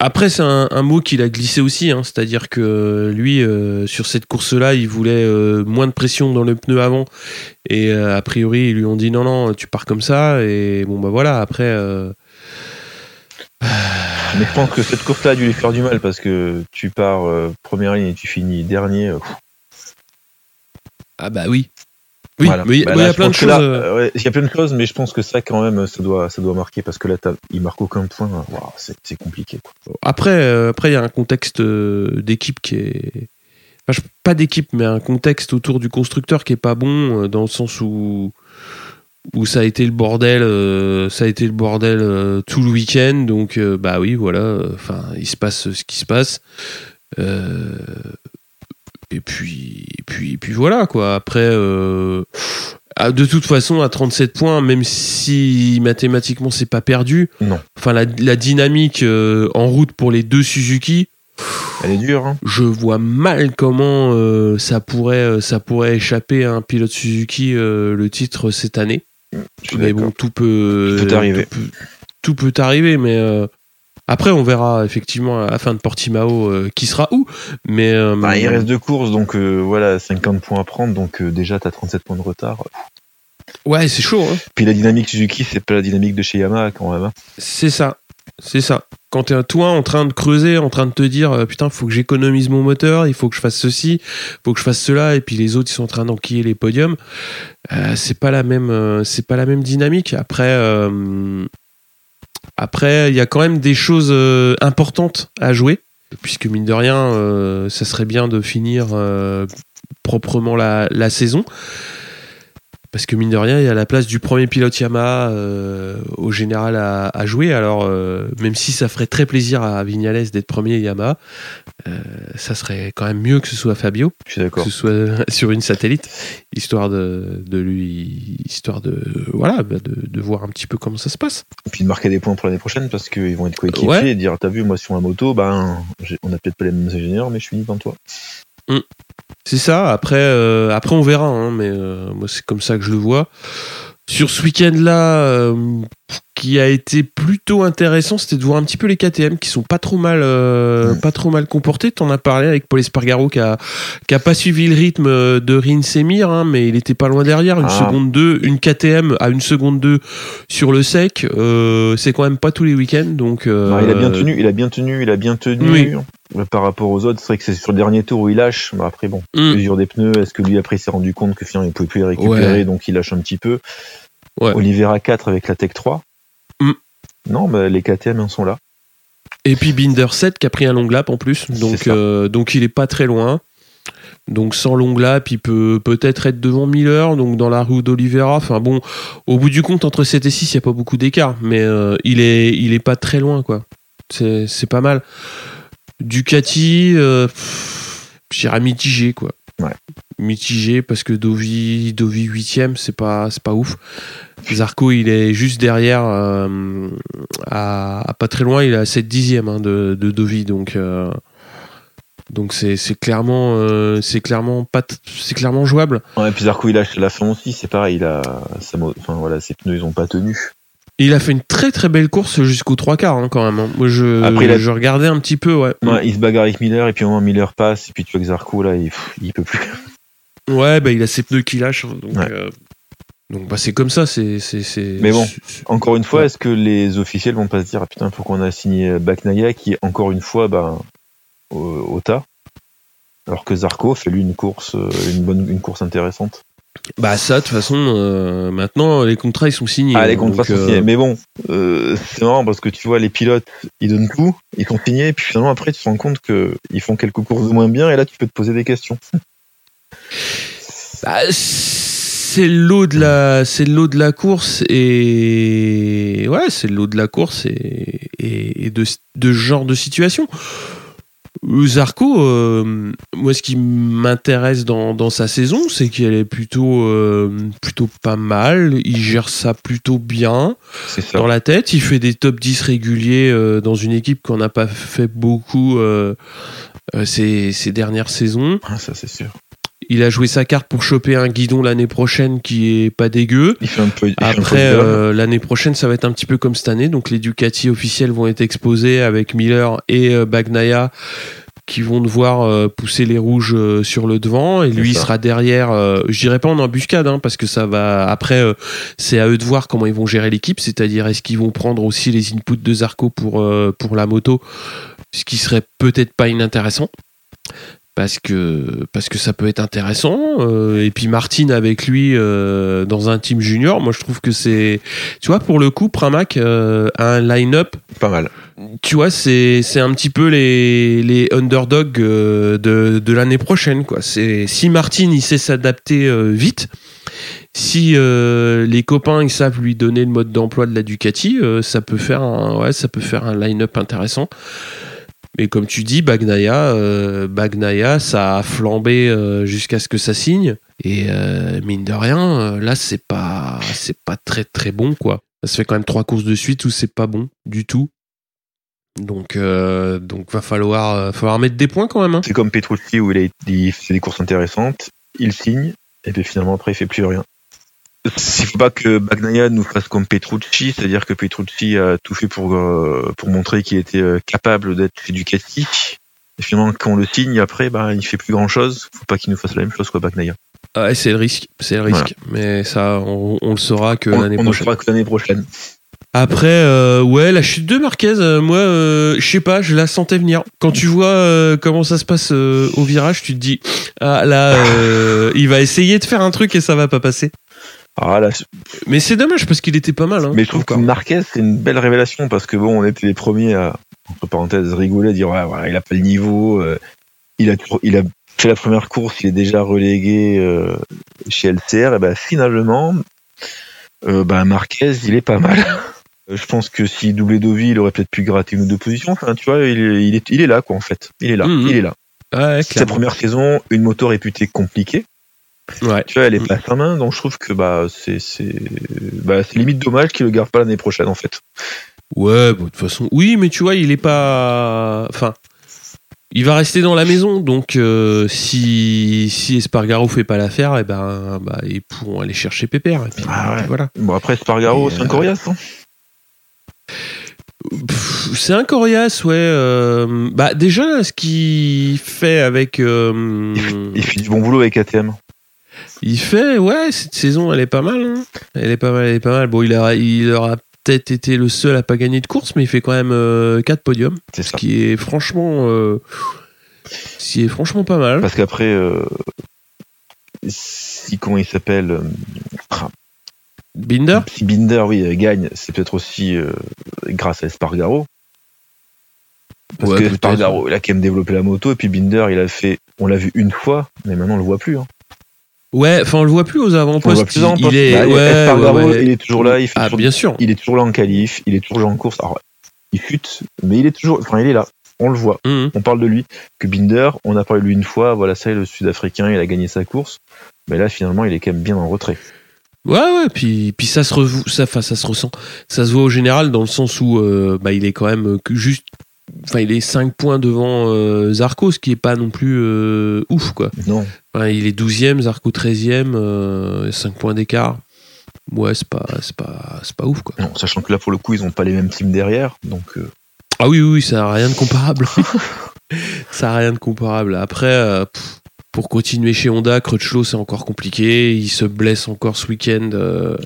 Après, c'est un, un mot qu'il a glissé aussi, hein, c'est-à-dire que lui, euh, sur cette course-là, il voulait euh, moins de pression dans le pneu avant, et euh, a priori, ils lui ont dit non, non, tu pars comme ça, et bon bah voilà. Après, Mais je pense que cette course-là a dû lui faire du mal parce que tu pars euh, première ligne et tu finis dernier. euh, Ah bah oui. Oui, voilà. mais il Bah y a je plein de pense que choses. là, euh, euh, ouais, il y a plein de choses, mais je pense que ça, quand même, ça doit, ça doit marquer parce que là, t'as- il marque aucun point. Waouh, c'est c'est compliqué. Quoi. Après, euh, après, il y a un contexte euh, d'équipe qui est. Enfin, je- pas d'équipe, mais un contexte autour du constructeur qui est pas bon, euh, dans le sens où où ça a été le bordel, euh, ça a été le bordel euh, tout le week-end. Donc, euh, bah oui, voilà. Enfin, il se passe ce qui se passe. Et puis, et puis, et puis voilà quoi. Après, ah, de toute façon, à 37 points, même si mathématiquement c'est pas perdu, Non. enfin la, la dynamique en route pour les deux Suzuki, Elle est dure. Hein. je vois mal comment euh, ça pourrait ça pourrait échapper à un pilote Suzuki euh, le titre cette année. Je Mais bon, tout peut Tout peut arriver. Tout peut, tout peut arriver, mais euh, après on verra effectivement à la fin de Portimao euh, qui sera où. Mais euh, Bah, il reste deux courses, donc euh, voilà, 50 points à prendre, donc déjà t'as 37 points de retard. ouais, c'est chaud. Hein. Puis la dynamique Suzuki, c'est pas la dynamique de chez Yamaha quand même. hein. C'est ça. C'est ça. Quand t'es toi en train de creuser, en train de te dire euh, putain, faut que j'économise mon moteur, il faut que je fasse ceci, faut que je fasse cela, et puis les autres ils sont en train d'enquiller les podiums. euh, c'est pas la même, euh, c'est pas la même dynamique. Après, euh, après, il y a quand même des choses importantes à jouer, puisque mine de rien, ça serait bien de finir proprement la saison. Parce que mine de rien, il y a la place du premier pilote Yamaha euh, au général à, à jouer. Alors, euh, même si ça ferait très plaisir à Vignales d'être premier Yamaha, euh, ça serait quand même mieux que ce soit Fabio, Je suis que ce soit *laughs* sur une satellite, histoire de, de lui, histoire de voilà, bah, de, de voir un petit peu comment ça se passe. Et puis de marquer des points pour l'année prochaine parce qu'ils vont être coéquipiers Ouais. et dire T'as vu, moi sur la moto, ben, on a peut-être pas les mêmes ingénieurs, mais je suis devant toi. C'est ça. Après, euh, après on verra. hein, mais euh, moi, c'est comme ça que je le vois. Sur ce week-end-là, euh, qui a été plutôt intéressant, c'était de voir un petit peu les KTM qui sont pas trop mal, euh, Mm. pas trop mal comportés. T'en as parlé avec Paul Espargaro qui a, qui a pas suivi le rythme de Rin Semir, hein, mais il était pas loin derrière. Une Ah. seconde 2, une KTM à une seconde 2 sur le sec. euh, c'est quand même pas tous les week-ends, donc. euh, Non, il a bien tenu, il a bien tenu, il a bien tenu. Oui. Par rapport aux autres, c'est vrai que c'est sur le dernier tour où il lâche. Mais après, bon, mm. mesure des pneus, est-ce que lui après il s'est rendu compte que finalement il pouvait plus les récupérer, Ouais. donc il lâche un petit peu. Ouais. Olivera 4 avec la Tech 3. Mm. Non, bah, les KTM en sont là. Et puis Binder 7 qui a pris un long lap en plus. Donc, euh, donc il est pas très loin. Donc sans long lap, il peut peut-être être devant Miller, donc dans la roue d'Olivera. Enfin bon, au bout du compte, entre 7 et 6, il n'y a pas beaucoup d'écart. Mais euh, il, est, il est pas très loin, quoi. C'est c'est pas mal. Ducati, euh, j'irais mitigé, quoi. Ouais. Mitigé parce que Dovi, Dovi 8ème, c'est pas, c'est pas ouf. Zarco, il est juste derrière, euh, à, à pas très loin, il est à 7 dixièmes hein, de, de Dovi, donc euh, donc c'est c'est clairement euh, c'est clairement pas c'est clairement jouable. Ouais, et puis Zarco il lâche la fin aussi, c'est pareil, il a, sa enfin voilà, ses pneus ils ont pas tenu. Il a fait une très très belle course jusqu'au trois quarts hein, quand même. hein. Moi je Après, je regardais un petit peu ouais. Ouais, il se bagarre avec Miller et puis au moment Miller passe et puis tu vois que Zarco là il, il peut plus. Ouais, bah il a ses pneus qui lâchent hein, donc Ouais. euh, donc bah c'est comme ça, c'est c'est c'est Mais bon. Encore une fois, Ouais. est-ce que les officiels vont pas se dire ah, putain faut qu'on a signé Baknaya qui est encore une fois bah, au, au tas alors que Zarco fait lui une course euh, une bonne une course intéressante. Bah ça de toute façon euh, maintenant les contrats ils sont signés. Ah les contrats donc, sont euh, signés. Mais bon, euh, c'est marrant parce que tu vois les pilotes ils donnent tout, ils sont signés et puis finalement après tu te rends compte que ils font quelques courses de moins bien et là tu peux te poser des questions. Bah, c'est l'eau de la c'est l'eau de la course et ouais c'est l'eau de la course et, et, et de, de ce genre de situation Zarco euh, moi ce qui m'intéresse dans, dans sa saison c'est qu'elle est plutôt euh, plutôt pas mal il gère ça plutôt bien ça. dans la tête il fait des top 10 réguliers euh, dans une équipe qu'on n'a pas fait beaucoup euh, euh, ces, ces dernières saisons Ah, ça c'est sûr. Il a joué sa carte pour choper un guidon l'année prochaine qui est pas dégueu. Il fait un peu. il fait un peu Après, euh, l'année prochaine, ça va être un petit peu comme cette année. Donc, les Ducati officiels vont être exposés avec Miller et euh, Bagnaia qui vont devoir euh, pousser les rouges euh, sur le devant et lui il sera derrière euh, je dirais pas en embuscade hein, parce que ça va après c'est à eux de voir comment ils vont gérer l'équipe c'est-à-dire est-ce qu'ils vont prendre aussi les inputs de Zarco pour pour la moto ce qui serait peut-être pas inintéressant parce que parce que ça peut être intéressant euh, et puis Martin avec lui euh, dans un team junior moi je trouve que c'est tu vois pour le coup Pramac euh, a un line-up Pas mal. tu vois, c'est c'est un petit peu les les underdogs euh, de de l'année prochaine quoi. C'est si Martin il sait s'adapter euh, vite, si euh, les copains ils savent lui donner le mode d'emploi de la Ducati, euh, ça peut faire un ouais, ça peut faire un line-up intéressant. Mais comme tu dis, Bagnaia, euh, Bagnaia, ça a flambé euh, jusqu'à ce que ça signe. Et euh, mine de rien, là, c'est pas, c'est pas très très bon quoi. Ça fait quand même trois courses de suite où c'est pas bon du tout. Donc, donc va falloir, falloir mettre des points quand même. hein. C'est comme Petrucci où il, a, il fait des courses intéressantes, il signe, et puis finalement après il fait plus rien. Il faut pas que Bagnaia nous fasse comme Petrucci, c'est-à-dire que Petrucci a tout fait pour, euh, pour montrer qu'il était euh, capable d'être Ducati. Et finalement, quand on le signe, après, bah, il fait plus grand chose. Faut pas qu'il nous fasse la même chose, quoi, Bagnaia. Ah c'est le risque, c'est le risque. Mais ça, on, on le saura que On, l'année on ne le prochaine. fera que l'année prochaine. Après, euh, ouais, la chute de Marquez, euh, moi, euh, je sais pas, je la sentais venir. Quand tu vois comment ça se passe au virage, tu te dis, ah là, il va essayer de faire un truc et ça va pas passer. Ah, là, Mais c'est dommage parce qu'il était pas mal. Hein, mais je trouve que. Marquez, c'est une belle révélation parce que bon, on était les premiers à, entre parenthèses, rigoler, dire ouais, voilà, il a pas le niveau, euh, il a il a fait la première course, il est déjà relégué euh, chez LCR, et ben finalement, euh, ben Marquez, il est pas mal. *laughs* Euh, Je pense que si doublé Dovi, il aurait peut-être pu gratter une ou deux positions. Enfin, tu vois, il est, il est, il est là, quoi, en fait. Il est là, Mhm. il est là. Ouais, Sa première saison, une moto réputée compliquée. Ouais. Tu vois, elle est Mhm. pas sa main, donc je trouve que bah c'est c'est bah, c'est limite dommage qu'il le garde pas l'année prochaine, en fait. Ouais, bon, de toute façon, oui, mais tu vois, il est pas. Enfin, il va rester dans la maison, donc euh, si si Espargaro fait pas l'affaire, et ben, bah, ils pourront aller chercher Pépère. Et puis, Ah ouais. voilà. Bon après Spargaro, Et, c'est un coriace. Hein C'est un coriace, ouais. euh, bah déjà, ce qu'il fait avec, euh, Il fait du bon boulot avec ATM. Il fait, ouais, cette saison, elle est pas mal. hein. Elle est pas mal, elle est pas mal. Bon, il a, il aura peut-être été le seul à pas gagner de course, mais il fait quand même 4 podiums, C'est ce ça. qui est franchement, euh, ce qui est franchement pas mal. Parce qu'après, euh, si comment il s'appelle, euh, ah, Binder? si Binder, oui, euh, gagne, c'est peut-être aussi euh, grâce à Espargaro. Parce Ouais, que. Espargaro, il a quand même développé la moto, et puis Binder, il a fait, on l'a vu une fois, mais maintenant on le voit plus. Hein. Ouais, enfin, on le voit plus aux avant-postes. Il, est, ouais, Espargaro, ouais, ouais. il est toujours là, il fait Ah, toujours- bien sûr. il est toujours là en qualif, il est toujours là en course. Alors, il chute, mais il est toujours, enfin, il est là. On le voit. Mhm. On parle de lui. Que Binder, on a parlé de lui une fois. Voilà, ça, le Sud-Africain, il a gagné sa course. Mais là, finalement, il est quand même bien en retrait. Ouais, ouais, puis, puis ça, se ça, ça se ressent. Ça se voit au général dans le sens où euh, bah, il est quand même juste. Enfin, il est 5 points devant euh, Zarco, ce qui est pas non plus euh, ouf, quoi. Non. Enfin, il est 12e, Zarco 13e, euh, 5 points d'écart. Ouais, c'est pas, c'est pas, c'est pas ouf, quoi. non. Sachant que là, pour le coup, ils ont pas les mêmes teams derrière. Donc, euh, Ah oui, oui, oui, ça a rien de comparable. *laughs* ça a rien de comparable. Après, euh, pff, pour continuer chez Honda, Crutchlow, c'est encore compliqué. Il se blesse encore ce week-end. euh,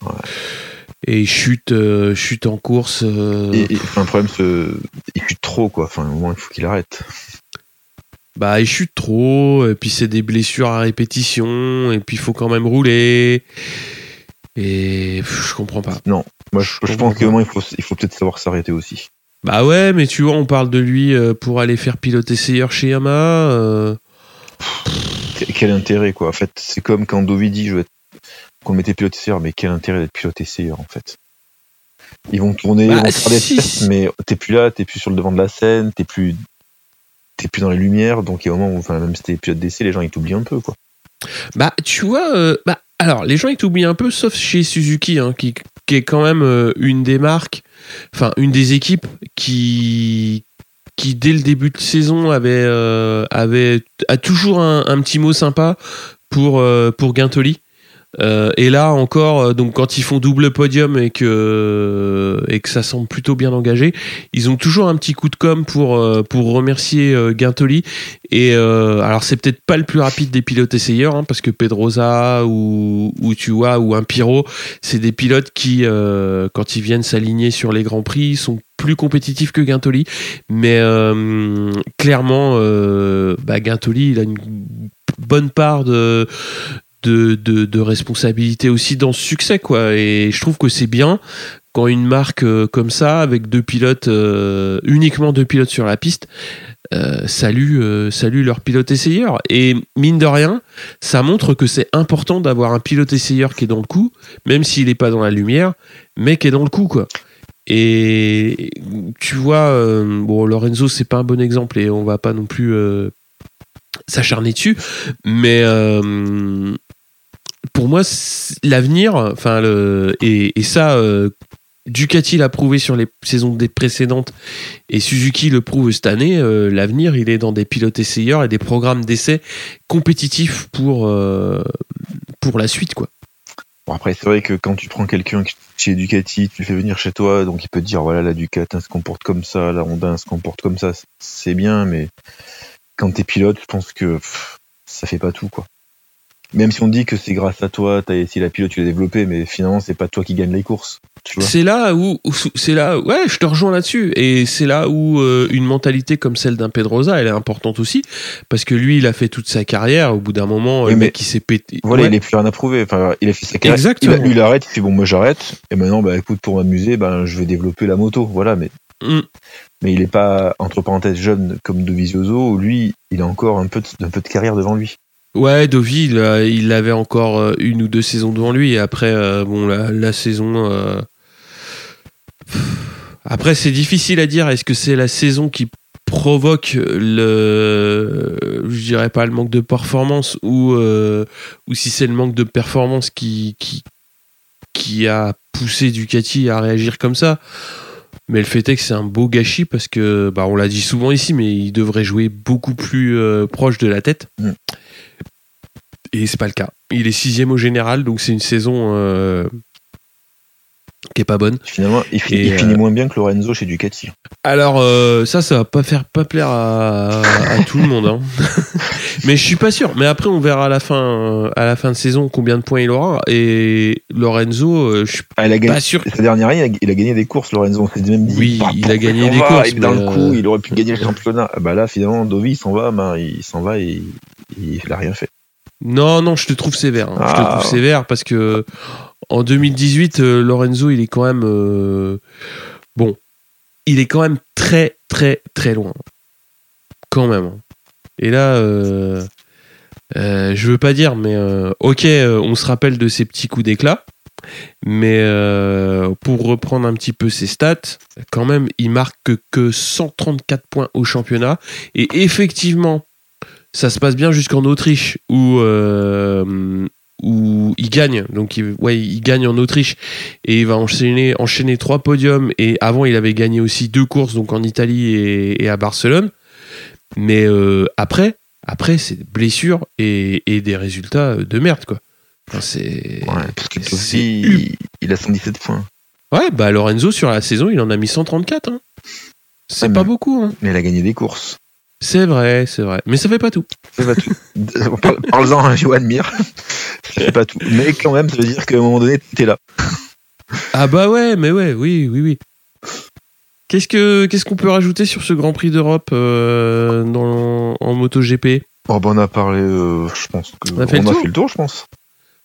Et il chute, euh, chute en course. euh, et, et, enfin, le problème, c'est, il chute trop, quoi. Enfin, au moins, il faut qu'il arrête. Bah, il chute trop. Et puis, c'est des blessures à répétition. Et puis, il faut quand même rouler. Et pff, je comprends pas. Moi, je, pense qu'au moins, il faut, il faut peut-être savoir s'arrêter aussi. Bah ouais, mais tu vois, on parle de lui euh, pour aller faire pilote essayeur chez Yamaha. euh, Quel, intérêt, quoi. En fait, c'est comme quand Dovidi, je être, qu'on mettait pilote essayeur, mais quel intérêt d'être pilote essayeur, en fait? Ils vont tourner, Bah, ils vont faire des si. tests, mais t'es plus là, t'es plus sur le devant de la scène, t'es plus, t'es plus dans les lumières, donc il y a un moment où, enfin, même si t'es pilote d'essai, les gens, ils t'oublient un peu, quoi. Bah, tu vois, euh, bah, alors, les gens, ils t'oublient un peu, sauf chez Suzuki, hein, qui, qui est quand même euh, une des marques, enfin, une des équipes qui, qui dès le début de saison, avait, euh, avait a toujours un, un petit mot sympa pour, pour Guintoli. Euh, et là encore, euh, donc quand ils font double podium et que et que ça semble plutôt bien engagé, ils ont toujours un petit coup de com pour euh, pour remercier euh, Guintoli. Et euh, alors c'est peut-être pas le plus rapide des pilotes essayeurs, hein, parce que Pedrosa ou ou tu vois ou un Piro, c'est des pilotes qui euh, quand ils viennent s'aligner sur les grands prix sont plus compétitifs que Guintoli. Mais euh, clairement, euh, bah, Guintoli, il a une bonne part de de, de, responsabilité aussi dans ce succès quoi. Et je trouve que c'est bien quand une marque euh, comme ça avec deux pilotes euh, uniquement deux pilotes sur la piste euh, salue euh, salue leur pilote essayeur. Et mine de rien ça montre que c'est important d'avoir un pilote essayeur qui est dans le coup même s'il n'est pas dans la lumière mais qui est dans le coup quoi. Et tu vois bon Lorenzo c'est pas un bon exemple et on va pas non plus s'acharner dessus mais pour moi, l'avenir, enfin, et, ça, euh, Ducati l'a prouvé sur les saisons des précédentes et Suzuki le prouve cette année. euh, l'avenir, il est dans des pilotes essayeurs et des programmes d'essai compétitifs pour pour, pour la suite, quoi. Bon, après, c'est vrai que quand tu prends quelqu'un chez Ducati, tu le fais venir chez toi, donc il peut te dire, voilà, la Ducati se comporte comme ça, la Honda se comporte comme ça, c'est bien, mais quand t'es pilote, je pense que pff, ça fait pas tout, quoi. Même si on dit que c'est grâce à toi, t'as essayé la pilote, tu l'as développé, mais finalement, c'est pas toi qui gagne les courses. C'est là où, où- c'est là, ouais, je te rejoins là-dessus. Et c'est là où euh, une mentalité comme celle d'un Pedrosa, elle est importante aussi, parce que lui, il a fait toute sa carrière. Au bout d'un moment, Oui, le mais mec, il s'est pété. Voilà, Ouais. il est plus rien à prouver. Enfin, il a fait sa carrière. Exactement. Il, a- lui, il arrête, il fait bon, moi j'arrête. Et maintenant, bah écoute, pour m'amuser, ben je vais développer la moto. Voilà, mais Mm. mais il est pas entre parenthèses jeune comme Dovizioso. Lui, il a encore un peu de, un peu de carrière devant lui. Ouais, Dovi, il, avait encore euh, une ou deux saisons devant lui. Et après, euh, bon, la, saison. euh, Après, c'est difficile à dire. Est-ce que c'est la saison qui provoque le. Je dirais pas le manque de performance ou, ou si c'est le manque de performance qui, qui, qui a poussé Ducati à réagir comme ça. Mais le fait est que c'est un beau gâchis parce que, bah, on l'a dit souvent ici, mais il devrait jouer beaucoup plus proche de la tête. Mm. Et c'est pas le cas. Il est sixième au général, donc c'est une saison euh, qui est pas bonne. Finalement, il, fi- Et, il euh, finit moins bien que Lorenzo chez Ducati. Alors euh, ça, ça va pas faire pas plaire à, à tout le monde. hein. *laughs* Mais je suis pas sûr. Mais après, on verra à la fin, à la fin de saison combien de points il aura. Et Lorenzo, je suis Ah, il a gagné. pas sûr. Sa dernière année, il a, gagné des courses, Lorenzo. Même dit. Oui, bah, il a gagné des va, courses, Il dans le coup, il aurait pu gagner le *laughs* championnat. Ah, Bah là, finalement, Dovi, il s'en va, ben, il s'en va et il, il a rien fait. Non, non, je te trouve sévère. hein. Je te Ah. trouve sévère parce que en 2018, euh, Lorenzo, il est quand même euh, bon. Il est quand même très, très, très loin. Quand même. hein. Et là, euh, je veux pas dire, mais ok, on se rappelle de ses petits coups d'éclat. Mais pour reprendre un petit peu ses stats, quand même, il marque que, que 134 points au championnat. Et effectivement, ça se passe bien jusqu'en Autriche où euh, où il gagne. Donc il, ouais, il gagne en Autriche et il va enchaîner enchaîner trois podiums. Et avant, il avait gagné aussi deux courses, donc en Italie et, et à Barcelone. Mais euh, après, après c'est blessures et, et des résultats de merde quoi. Enfin, c'est Ouais, parce que hum. il, il a 117 points. ouais bah Lorenzo sur la saison, il en a mis 134. Hein. C'est pas mais- beaucoup. Hein. Mais il a gagné des courses. C'est vrai, c'est vrai. Mais ça fait pas tout. C'est pas tout. Parle- *laughs* Parle-en à Johan Mir. C'est pas tout. Mais quand même, ça veut dire qu'à un moment donné, t'es là. Ah bah ouais, mais ouais, oui, oui, oui. Qu'est-ce que qu'est-ce qu'on peut rajouter sur ce Grand Prix d'Europe euh, dans en MotoGP? Oh, bah, on a parlé, euh, je pense que On a fait le tour fait le tour, je pense.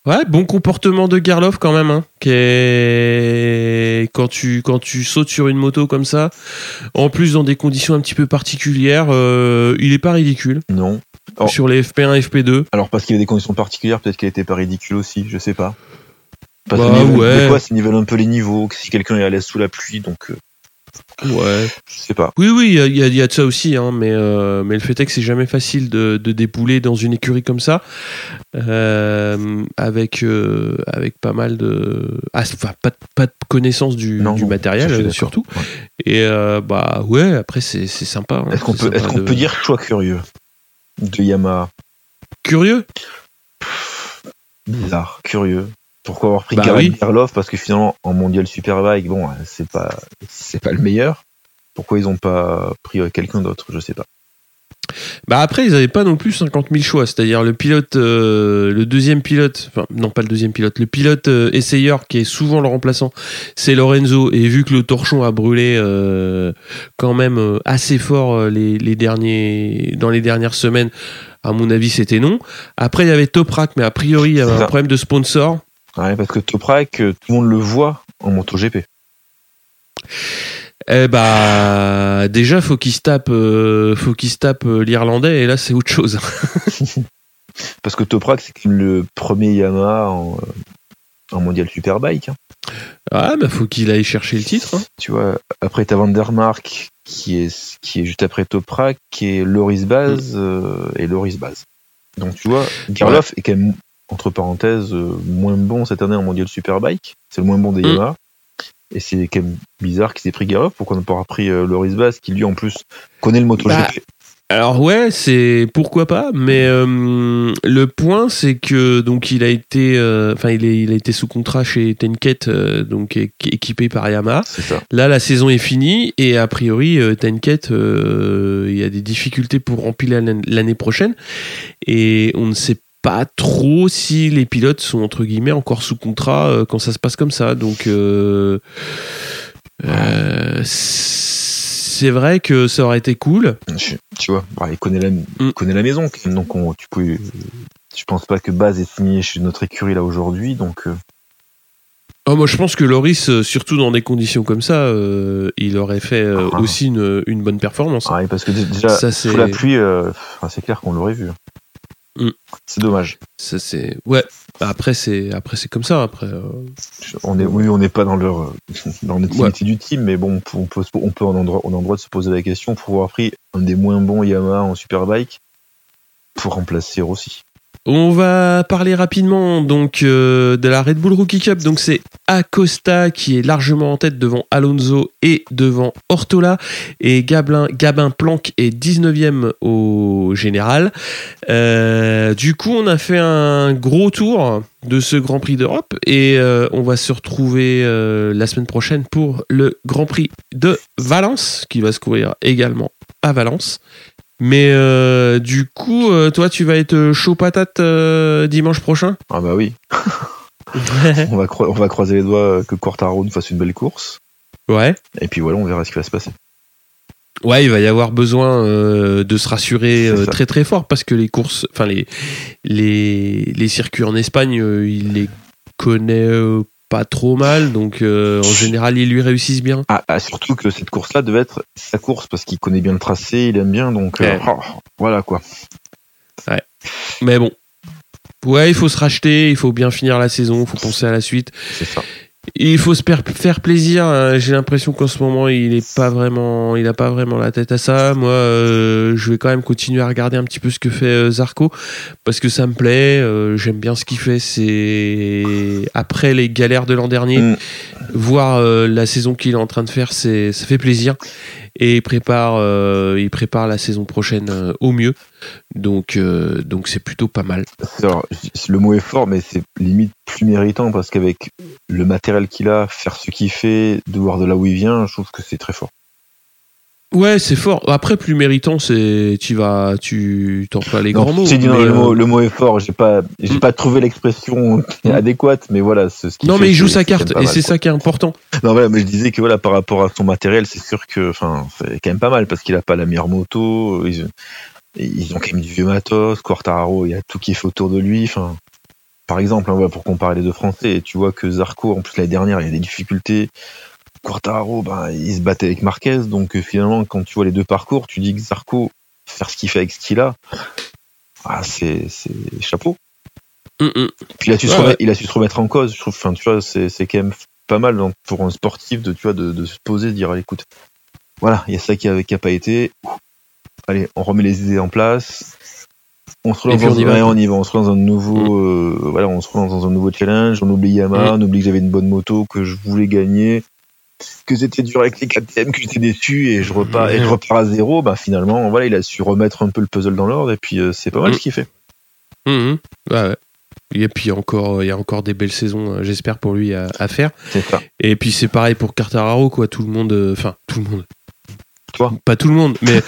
Ouais, bon comportement de Gerloff quand même, hein, qui est quand tu quand tu sautes sur une moto comme ça, en plus dans des conditions un petit peu particulières, euh, il est pas ridicule Non. Oh. sur les FP1, FP2. Alors, parce qu'il y a des conditions particulières, peut-être qu'elle était pas ridicule aussi, je sais pas. Parce Bah, que nivelle- ouais. des fois, ça nivelle un peu les niveaux, que si quelqu'un est à l'aise sous la pluie, donc, euh, Ouais. je sais pas. Oui, oui, il y a- y, y de ça aussi, hein, mais, euh, mais le fait est que c'est jamais facile de, de débouler dans une écurie comme ça, euh, avec, euh, avec pas mal de. Ah, enfin, pas, de- pas de connaissance du, Non, du bon, matériel, surtout. Ouais. Et bah ouais, après, c'est c'est sympa. hein, Est-ce qu'on peut, est-ce sympa qu'on de- peut dire choix curieux de Yamaha? Curieux? Bizarre, curieux. Pourquoi avoir pris Bah oui. Parce que finalement, en mondial Superbike, bon, c'est pas, c'est pas le meilleur. Pourquoi ils ont pas pris euh, quelqu'un d'autre? Je sais pas. Bah après, ils n'avaient pas non plus 50 000 choix. C'est-à-dire le pilote, euh, le deuxième pilote, enfin non pas le deuxième pilote, le pilote euh, essayeur qui est souvent le remplaçant, c'est Lorenzo. Et vu que le torchon a brûlé euh, quand même euh, assez fort euh, les, les derniers, dans les dernières semaines, à mon avis c'était non. Après il y avait Toprak, mais a priori il y avait un problème de sponsor. Ouais, parce que Toprak, tout le monde le voit en MotoGP. Eh bah déjà faut qu'il se tape, euh, faut qu'il se tape euh, l'Irlandais et là c'est autre chose. *laughs* Parce que Toprak, c'est quand même le premier Yamaha en, euh, en mondial Superbike. hein. Ah bah faut qu'il aille chercher le titre. hein. Tu vois, après t'as Vandermark qui est qui est juste après Toprak, qui est Loris Baz euh, et Loris Baz. Donc tu vois, Gerloff est quand même entre parenthèses euh, moins bon cette année en mondial Superbike. C'est le moins bon des Mm. Yamaha. Et c'est quand même bizarre qu'ils aient pris Gerloff. Pourquoi n'a pas pris euh, Loris Baz qui lui en plus connaît le MotoGP Bah, Alors ouais, c'est pourquoi pas, mais euh, le point c'est que donc il a été, euh, enfin il, a été sous contrat chez Tenket, euh, donc équipé par Yamaha. C'est ça. Là la saison est finie et a priori Tenket, il y a des difficultés pour remplir l'année l'année prochaine et on ne sait pas trop si les pilotes sont entre guillemets encore sous contrat euh, quand ça se passe comme ça. Donc euh, euh, c'est vrai que ça aurait été cool. Je- tu vois, bah, il connaît la, Mm. il connaît la maison, donc on, tu peux. Je pense pas que Baz est signé chez notre écurie là aujourd'hui, donc Oh, moi, je pense que Loris, surtout dans des conditions comme ça, euh, il aurait fait euh, Ah. aussi une, une bonne performance. ah, parce que dé- déjà ça, sous la pluie, euh, c'est clair qu'on l'aurait vu. Mm. C'est dommage. Ça, c'est. Ouais. Après, c'est après c'est comme ça. Après, euh, On est, oui, on n'est pas dans leur euh, *laughs* dans l'activité du team, mais bon, on peut, on peut, se- on peut en endroit, on a le droit de se poser la question pour avoir pris un des moins bons Yamaha en Superbike pour remplacer Rossi. On va parler rapidement donc euh, de la Red Bull Rookie Cup. Donc c'est Acosta qui est largement en tête devant Alonso et devant Ortola et Gabin, Planck est 19e au général. Euh, du coup, on a fait un gros tour de ce Grand Prix d'Europe et euh, on va se retrouver la semaine prochaine pour le Grand Prix de Valence qui va se courir également à Valence. Mais euh, du coup, euh, toi, tu vas être chaud patate euh, dimanche prochain? Ah bah oui, *laughs* on va, croi- on va croiser les doigts que Quartaro nous fasse une belle course, Ouais. et puis voilà, on verra ce qui va se passer. Ouais, il va y avoir besoin de se rassurer très très fort parce que les courses, enfin les, les, les circuits en Espagne, il les connaît pas trop mal, donc euh, en général ils lui réussissent bien. Ah, ah, surtout que cette course-là devait être sa course parce qu'il connaît bien le tracé, il aime bien, donc euh, Ouais. oh, voilà quoi. Mais bon. Ouais, il faut se racheter, il faut bien finir la saison, il faut penser à la suite. C'est ça. Il faut se faire plaisir. hein. J'ai l'impression qu'en ce moment, il est pas vraiment, il a pas vraiment la tête à ça. Moi, euh, je vais quand même continuer à regarder un petit peu ce que fait euh, Zarco parce que ça me plaît. euh, J'aime bien ce qu'il fait. C'est après les galères de l'an dernier, Mm. voir euh, la saison qu'il est en train de faire, c'est ça fait plaisir. Et il prépare, euh, il prépare la saison prochaine euh, au mieux. Donc, euh, donc c'est plutôt pas mal. Alors, le mot est fort, mais c'est limite plus méritant parce qu'avec le matériel qu'il a, faire ce qu'il fait, de voir de là où il vient, je trouve que c'est très fort. Ouais, c'est fort. Après, plus méritant, c'est tu vas, tu t'emploies les Non, grands mots. dit, non, le, euh, mot, le mot est fort. J'ai pas, j'ai Mm. pas trouvé l'expression *laughs* Mm. adéquate, mais voilà, ce qu'il Non, fait, mais il joue sa carte et c'est ça qui est important. Non, voilà, mais je disais que voilà, par rapport à son matériel, c'est sûr que, enfin, c'est quand même pas mal parce qu'il a pas la meilleure moto. Ils, ils ont quand même du vieux matos. Quartararo, il y a tout qui est fait autour de lui. Enfin, par exemple, hein, voilà, pour comparer les deux Français, tu vois que Zarco, en plus l'année dernière, il y a des difficultés. Quartararo, ben, il se battait avec Marquez, donc euh, finalement, quand tu vois les deux parcours, tu dis que Zarco, faire ce qu'il fait avec ce qu'il a, ah, c'est, chapeau. Hum, hum. Puis il a su, se remettre, ouais. il a su se remettre en cause, je trouve. Enfin, tu vois, c'est, quand même pas mal donc, pour un sportif de, tu vois, de, de se poser, de dire, écoute, voilà, il y a ça qui a, qui a pas été. Allez, on remet les idées en place. On se puis dans, on y va, ouais, quoi. on y va, on se dans un nouveau, euh, voilà, on se relance dans un nouveau challenge. On oublie Yamaha, Mm. on oublie que j'avais une bonne moto, que je voulais gagner, que c'était dur avec les KTM, que j'étais déçu et je repars, et je repars à zéro. Bah, finalement, voilà, il a su remettre un peu le puzzle dans l'ordre et puis euh, c'est pas mal Mm. ce qu'il fait. Ouais, ouais. Et puis encore, il y a encore des belles saisons, euh, j'espère pour lui à, à faire. Ça. Et puis c'est pareil pour Cartararo, quoi. Tout le monde, enfin tout le monde. Pas tout le monde, mais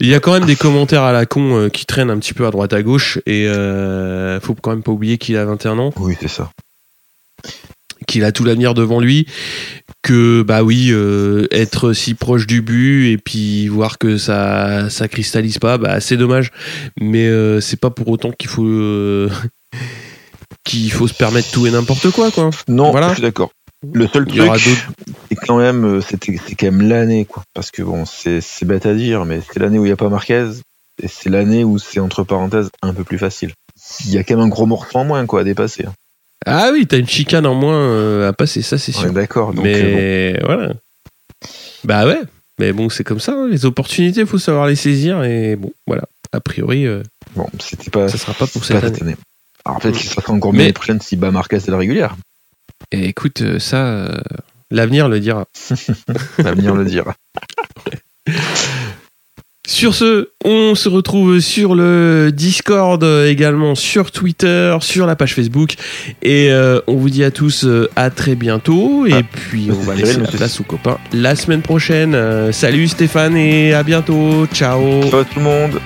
il y a quand même des commentaires à la con euh, qui traînent un petit peu à droite à gauche. Et euh, faut quand même pas oublier qu'il a 21 ans, Oui, c'est ça. qu'il a tout l'avenir devant lui, que bah oui, euh, être si proche du but et puis voir que ça ça cristallise pas, bah c'est dommage. Mais euh, c'est pas pour autant qu'il faut *laughs* qu'il faut se permettre tout et n'importe quoi, quoi. Non, Voilà. je suis d'accord. Le seul Il truc, c'est quand même, euh, c'était, c'est quand même l'année, quoi. Parce que bon, c'est, c'est bête à dire, mais c'est l'année où il n'y a pas Marquez, et c'est l'année où c'est entre parenthèses un peu plus facile. Il y a quand même un gros morceau en moins, quoi, à dépasser. hein. Ah oui, t'as une chicane en moins euh, à passer, ça c'est sûr. d'accord. Donc, euh, bon. mais voilà. Bah ouais. Mais bon, c'est comme ça. hein. Les opportunités, faut savoir les saisir. Et bon, voilà. A priori, euh, Bon, c'était pas, ça sera pas pour cette pas année. année. Alors peut-être Mm. qu'il sera encore mieux Mais- l'année prochaine si bat Marquez est la régulière. Et écoute, euh, ça, euh, l'avenir le dira. *laughs* L'avenir le dira. Sur ce, on se retrouve sur le Discord, euh, également sur Twitter, sur la page Facebook. Et euh, on vous dit à tous euh, à très bientôt. Et Ah, puis, on va laisser la place aux copains la semaine prochaine. Euh, salut Stéphane et à bientôt. Ciao. Ciao à tout le monde.